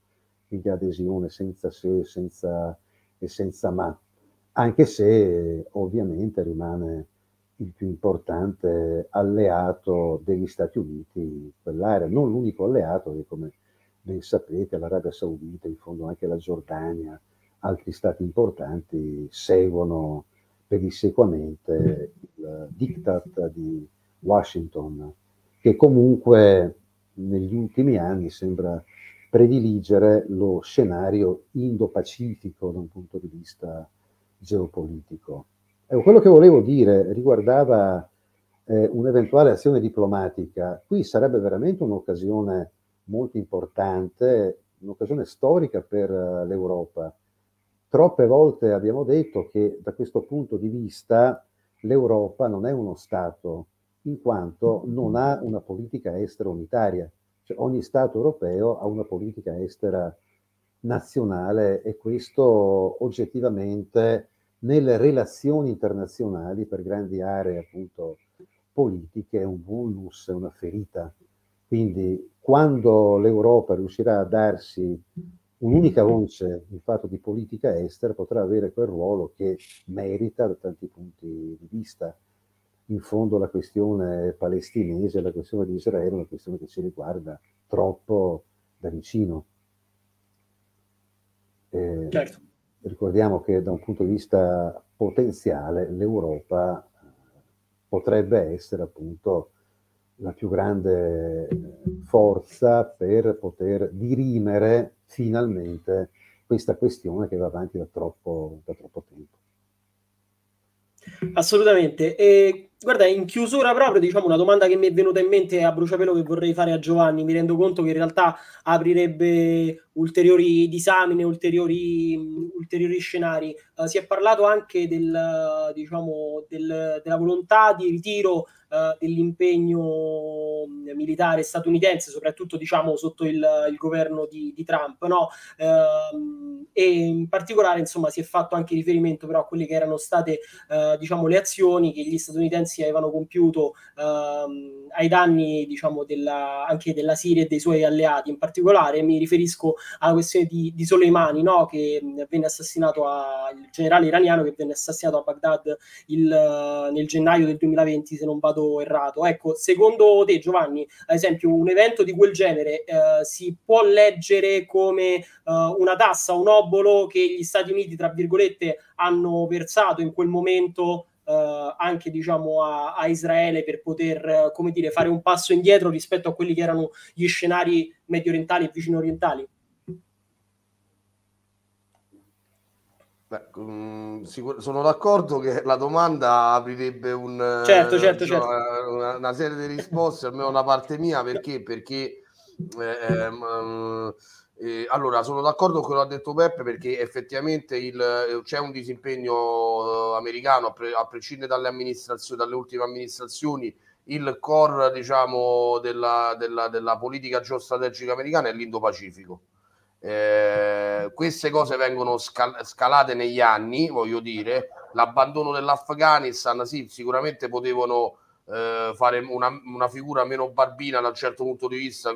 quindi adesione senza se senza, e senza ma, anche se ovviamente rimane il più importante alleato degli Stati Uniti in quell'area, non l'unico alleato che come ben sapete l'Arabia Saudita, in fondo anche la Giordania, altri stati importanti seguono pedissequamente il diktat di Washington, che comunque negli ultimi anni sembra prediligere lo scenario indo-pacifico da un punto di vista geopolitico. Ecco, quello che volevo dire riguardava eh, un'eventuale azione diplomatica. Qui sarebbe veramente un'occasione molto importante, un'occasione storica per uh, l'Europa Troppe volte abbiamo detto che da questo punto di vista l'Europa non è uno Stato, in quanto non ha una politica estera unitaria. Cioè, ogni Stato europeo ha una politica estera nazionale e questo oggettivamente nelle relazioni internazionali per grandi aree appunto politiche è un vulnus, è una ferita. Quindi quando l'Europa riuscirà a darsi un'unica voce in fatto di politica estera potrà avere quel ruolo che merita da tanti punti di vista. In fondo la questione palestinese, la questione di Israele è una questione che ci riguarda troppo da vicino. Eh, certo. Ricordiamo che da un punto di vista potenziale l'Europa potrebbe essere appunto la più grande forza per poter dirimere finalmente questa questione che va avanti da troppo, da troppo tempo. Assolutamente. E guarda, in chiusura proprio, diciamo, una domanda che mi è venuta in mente a bruciapelo che vorrei fare a Giovanni. Mi rendo conto che in realtà aprirebbe ulteriori disamine, ulteriori, ulteriori scenari. Uh, si è parlato anche del, diciamo, del, della volontà di ritiro uh, dell'impegno militare statunitense, soprattutto diciamo, sotto il, il governo di, di Trump, no? Uh, e in particolare insomma, si è fatto anche riferimento però a quelle che erano state diciamo, le azioni che gli statunitensi avevano compiuto ehm, ai danni diciamo, della, anche della Siria e dei suoi alleati. In particolare mi riferisco alla questione di, di Soleimani, no? che venne assassinato a, il generale iraniano che venne assassinato a Baghdad il, nel gennaio del 2020, se non vado errato. Ecco, secondo te, Giovanni, ad esempio, un evento di quel genere eh, si può leggere come eh, una tassa, un obolo che gli Stati Uniti, tra virgolette, hanno versato in quel momento Uh, anche diciamo a, a, Israele per poter uh, come dire fare un passo indietro rispetto a quelli che erano gli scenari medio orientali e vicino orientali Beh, sicur- sono d'accordo che la domanda aprirebbe un, certo, certo, certo. Una, una, serie di risposte, almeno una parte mia, *laughs* perché? Perché eh, um, eh, allora sono d'accordo con quello che ha detto Peppe perché effettivamente il, c'è un disimpegno americano a, pre- a prescindere dalle amministrazioni, dalle ultime amministrazioni, il core diciamo, della, della, della politica geostrategica americana è l'Indo-Pacifico eh, queste cose vengono scal- scalate negli anni, voglio dire, l'abbandono dell'Afghanistan, sì, sicuramente potevano eh, fare una, una, figura meno barbina da un certo punto di vista,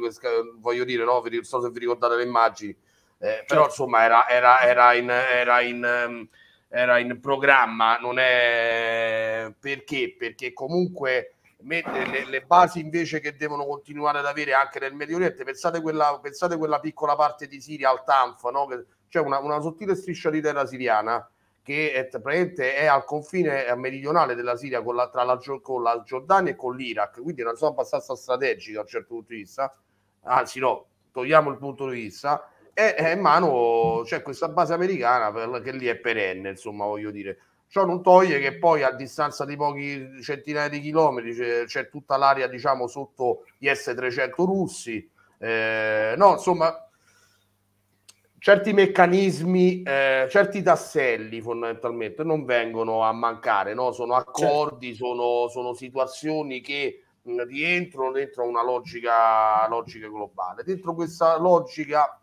voglio dire, no? non so se vi ricordate le immagini, eh, però certo. insomma era, era, era, in, era, in, ehm, era in programma, non è perché? Perché comunque le, le, basi invece che devono continuare ad avere anche nel Medio Oriente, pensate quella, pensate quella piccola parte di Siria al Tanf, no? c'è cioè una, una, sottile striscia di terra siriana che è, praticamente è al confine meridionale della Siria con la, tra la, con la Giordania e con l'Iraq, quindi è una zona abbastanza strategica da un certo punto di vista, anzi no, togliamo il punto di vista, e è in mano c'è questa base americana per, che lì è perenne, insomma voglio dire Ciò non toglie che poi a distanza di pochi centinaia di chilometri c'è, c'è tutta l'area, diciamo, sotto gli S-300 russi. Eh, no, insomma, certi meccanismi, eh, certi tasselli fondamentalmente non vengono a mancare, no? sono accordi, certo. sono, sono, situazioni che mh, rientrano dentro una logica, logica globale. Dentro questa logica,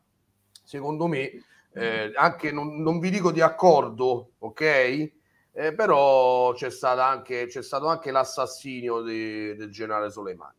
secondo me, eh, anche non, non, vi dico di accordo, ok? Eh, però c'è, anche, c'è, stato anche l'assassinio di, del generale Soleimani.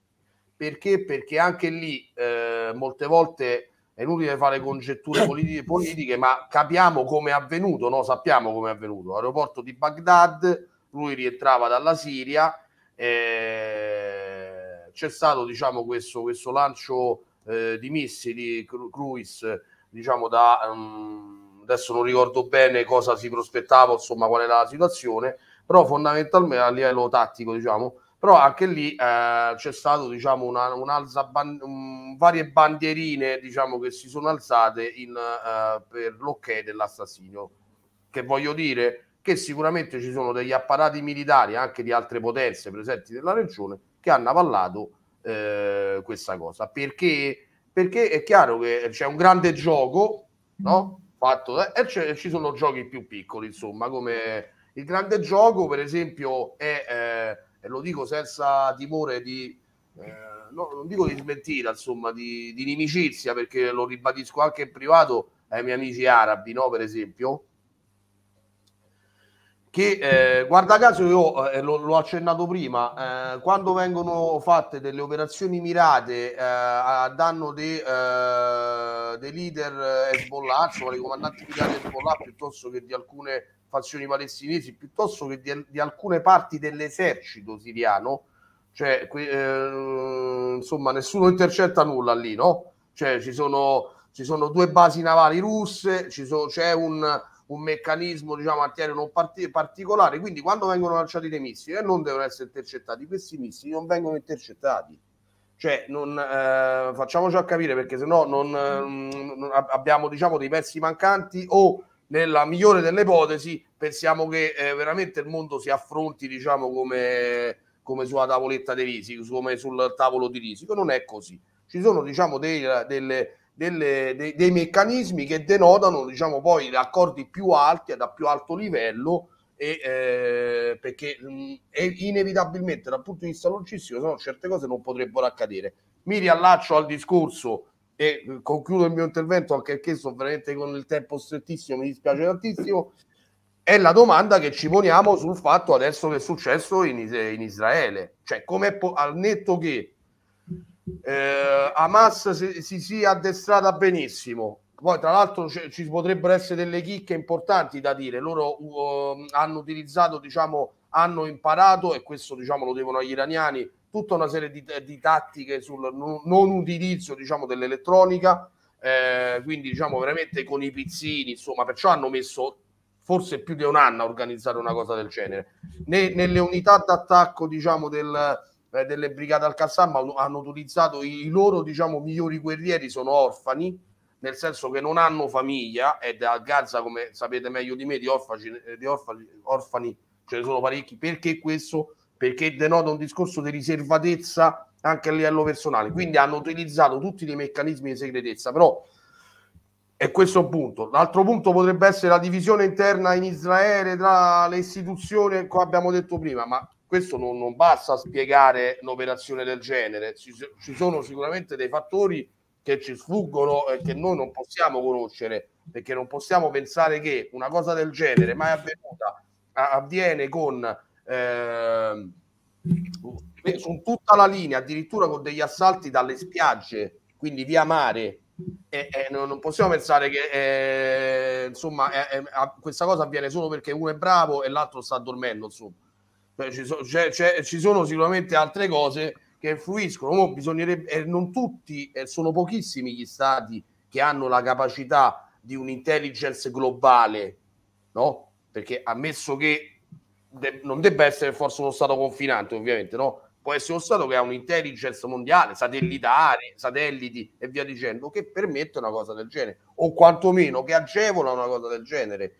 Perché? Perché anche lì eh, molte volte è inutile fare congetture *coughs* politiche, politiche, ma capiamo come è avvenuto, no? sappiamo come è avvenuto. Aeroporto di Baghdad, lui rientrava dalla Siria, eh, c'è stato diciamo, questo, questo lancio eh, di missili, cruise, diciamo da... Um, adesso non ricordo bene cosa si prospettava, insomma qual era la situazione, però fondamentalmente a livello tattico, diciamo, però anche lì eh, c'è stato diciamo una, un'alza ban- un, varie bandierine diciamo che si sono alzate in, eh, per l'ok dell'assassinio che voglio dire che sicuramente ci sono degli apparati militari anche di altre potenze presenti nella regione che hanno avallato eh, questa cosa perché perché è chiaro che c'è un grande gioco no? Fatto eh, e ci sono giochi più piccoli insomma come il grande gioco per esempio è eh, lo dico senza timore di eh, no, non dico di smentita insomma di, di, inimicizia perché lo ribadisco anche in privato ai miei amici arabi no per esempio che eh, guarda caso io eh, l'ho accennato prima eh, quando vengono fatte delle operazioni mirate eh, a danno dei, eh, dei leader Hezbollah insomma dei comandanti militari Hezbollah piuttosto che di alcune fazioni palestinesi piuttosto che di, di alcune parti dell'esercito siriano cioè eh, insomma nessuno intercetta nulla lì no? cioè ci sono ci sono due basi navali russe, so, c'è un, un, meccanismo diciamo antiaereo non part- particolare, quindi quando vengono lanciati dei missili e non devono essere intercettati, questi missili non vengono intercettati. Cioè, non, eh, facciamoci a capire perché sennò non, eh, non abbiamo diciamo dei pezzi mancanti o nella migliore delle ipotesi pensiamo che eh, veramente il mondo si affronti diciamo come, come sulla tavoletta di risico, come sul tavolo di risico, non è così. Ci sono diciamo dei, delle, delle, dei, dei, meccanismi che denotano diciamo poi accordi più alti e da più alto livello e, eh, perché mh, inevitabilmente dal punto di vista logistico no, certe cose non potrebbero accadere. Mi riallaccio al discorso e concludo il mio intervento anche perché sto veramente con il tempo strettissimo, mi dispiace tantissimo, è la domanda che ci poniamo sul fatto adesso che è successo in, in Israele, cioè come al netto che eh, Hamas si, si sia addestrata benissimo, poi tra l'altro c- ci potrebbero essere delle chicche importanti da dire, loro uh, hanno utilizzato, diciamo, hanno imparato e questo diciamo lo devono agli iraniani tutta una serie di, di tattiche sul non utilizzo diciamo, dell'elettronica, eh, quindi diciamo veramente con i pizzini, insomma, perciò hanno messo forse più di un anno a organizzare una cosa del genere. Ne, nelle unità d'attacco diciamo, del, eh, delle brigate al-Qassam hanno utilizzato i, loro diciamo, migliori guerrieri, sono orfani, nel senso che non hanno famiglia e a Gaza, come sapete meglio di me, di orfani, di orfani, orfani ce ne sono parecchi, perché questo perché denota un discorso di riservatezza anche a livello personale. Quindi hanno utilizzato tutti i meccanismi di segretezza, però è questo un punto. L'altro punto potrebbe essere la divisione interna in Israele tra le istituzioni, come abbiamo detto prima, ma questo non, non basta spiegare un'operazione del genere. Ci, ci, sono sicuramente dei fattori che ci sfuggono e che noi non possiamo conoscere, perché non possiamo pensare che una cosa del genere mai avvenuta avviene con eh, su tutta la linea, addirittura con degli assalti dalle spiagge, quindi via mare. E, e non possiamo pensare che eh, insomma eh, questa cosa avviene solo perché uno è bravo e l'altro sta dormendo. Insomma, ci, so, c'è, c'è, ci sono sicuramente altre cose che influiscono. Bisognerebbe, eh, non tutti, eh, sono pochissimi gli stati che hanno la capacità di un'intelligence globale, no? Perché ammesso che de- non debba essere forse uno Stato confinante, ovviamente, no? Può essere uno Stato che ha un'intelligence mondiale, satellitari, satelliti e via dicendo, che permette una cosa del genere, o quantomeno che agevola una cosa del genere.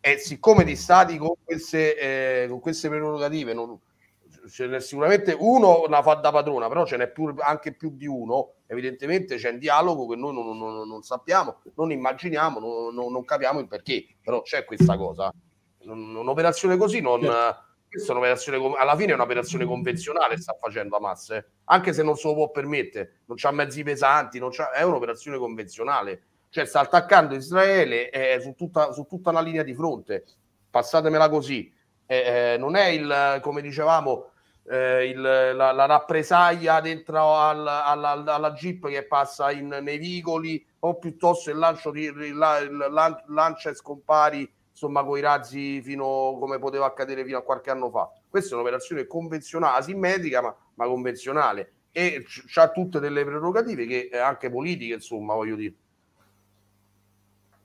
E siccome di Stati con queste, eh, con queste prerogative non, ce n'è sicuramente uno la fa da padrona, però ce n'è più, anche più di uno. Evidentemente c'è un dialogo che noi non, non, non sappiamo, non immaginiamo, non, non, capiamo il perché, però c'è questa cosa un'operazione così non... Certo. Questa è un'operazione, alla fine è un'operazione convenzionale sta facendo Hamas, eh? anche se non se lo può permettere, non c'ha mezzi pesanti, non c'ha, è un'operazione convenzionale, cioè sta attaccando Israele eh, su, tutta, su tutta una linea di fronte, passatemela così, eh, non è il, come dicevamo, eh, il, la, la, rappresaglia dentro al, alla, alla, jeep che passa in, nei vicoli o piuttosto il lancio di il, il, lancia e scompari insomma, con i razzi fino come poteva accadere fino a qualche anno fa. Questa è un'operazione convenzionale, asimmetrica, ma, ma convenzionale e ha tutte delle prerogative che anche politiche, insomma, voglio dire.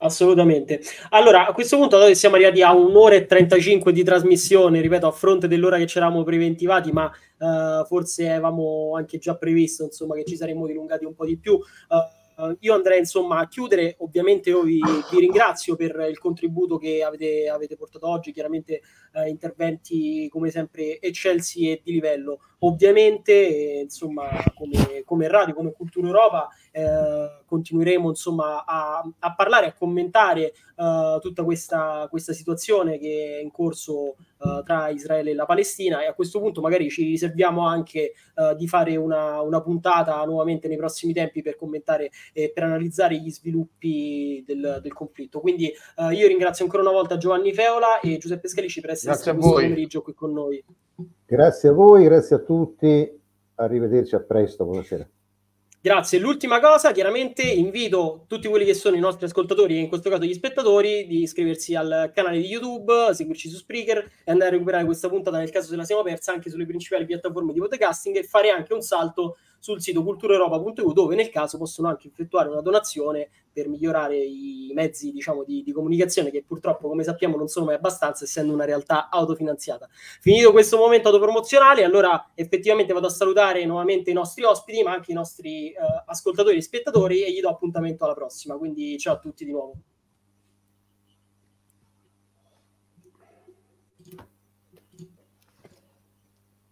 Assolutamente. Allora, a questo punto noi siamo arrivati a un'ora e 35 di trasmissione, ripeto, a fronte dell'ora che ci eravamo preventivati, ma uh, forse avevamo anche già previsto, insomma, che ci saremmo dilungati un po' di più. Uh, io andrei insomma a chiudere, ovviamente io vi, vi ringrazio per il contributo che avete, avete portato oggi, chiaramente uh, interventi come sempre eccelsi e di livello. Ovviamente, eh, insomma, come, come, radio, come Cultura Europa, eh, continueremo insomma a, a, parlare, a commentare uh, tutta questa, questa, situazione che è in corso uh, tra Israele e la Palestina e a questo punto magari ci riserviamo anche uh, di fare una, una, puntata nuovamente nei prossimi tempi per commentare e per analizzare gli sviluppi del, del conflitto. Quindi io ringrazio ancora una volta Giovanni Feola e Giuseppe Scalici per essere stati questo pomeriggio qui con noi. Grazie a voi, grazie a tutti, arrivederci a presto, buonasera. Grazie. L'ultima cosa, chiaramente invito tutti quelli che sono i nostri ascoltatori e in questo caso gli spettatori di iscriversi al canale di YouTube, seguirci su Spreaker e andare a recuperare questa puntata nel caso se la siamo persa anche sulle principali piattaforme di podcasting e fare anche un salto sul sito culturaeuropa.eu dove nel caso possono anche effettuare una donazione per migliorare i mezzi diciamo, di, di, comunicazione che purtroppo come sappiamo non sono mai abbastanza essendo una realtà autofinanziata. Finito questo momento autopromozionale allora effettivamente vado a salutare nuovamente i nostri ospiti ma anche i nostri uh, ascoltatori e spettatori e gli do appuntamento alla prossima quindi ciao a tutti di nuovo.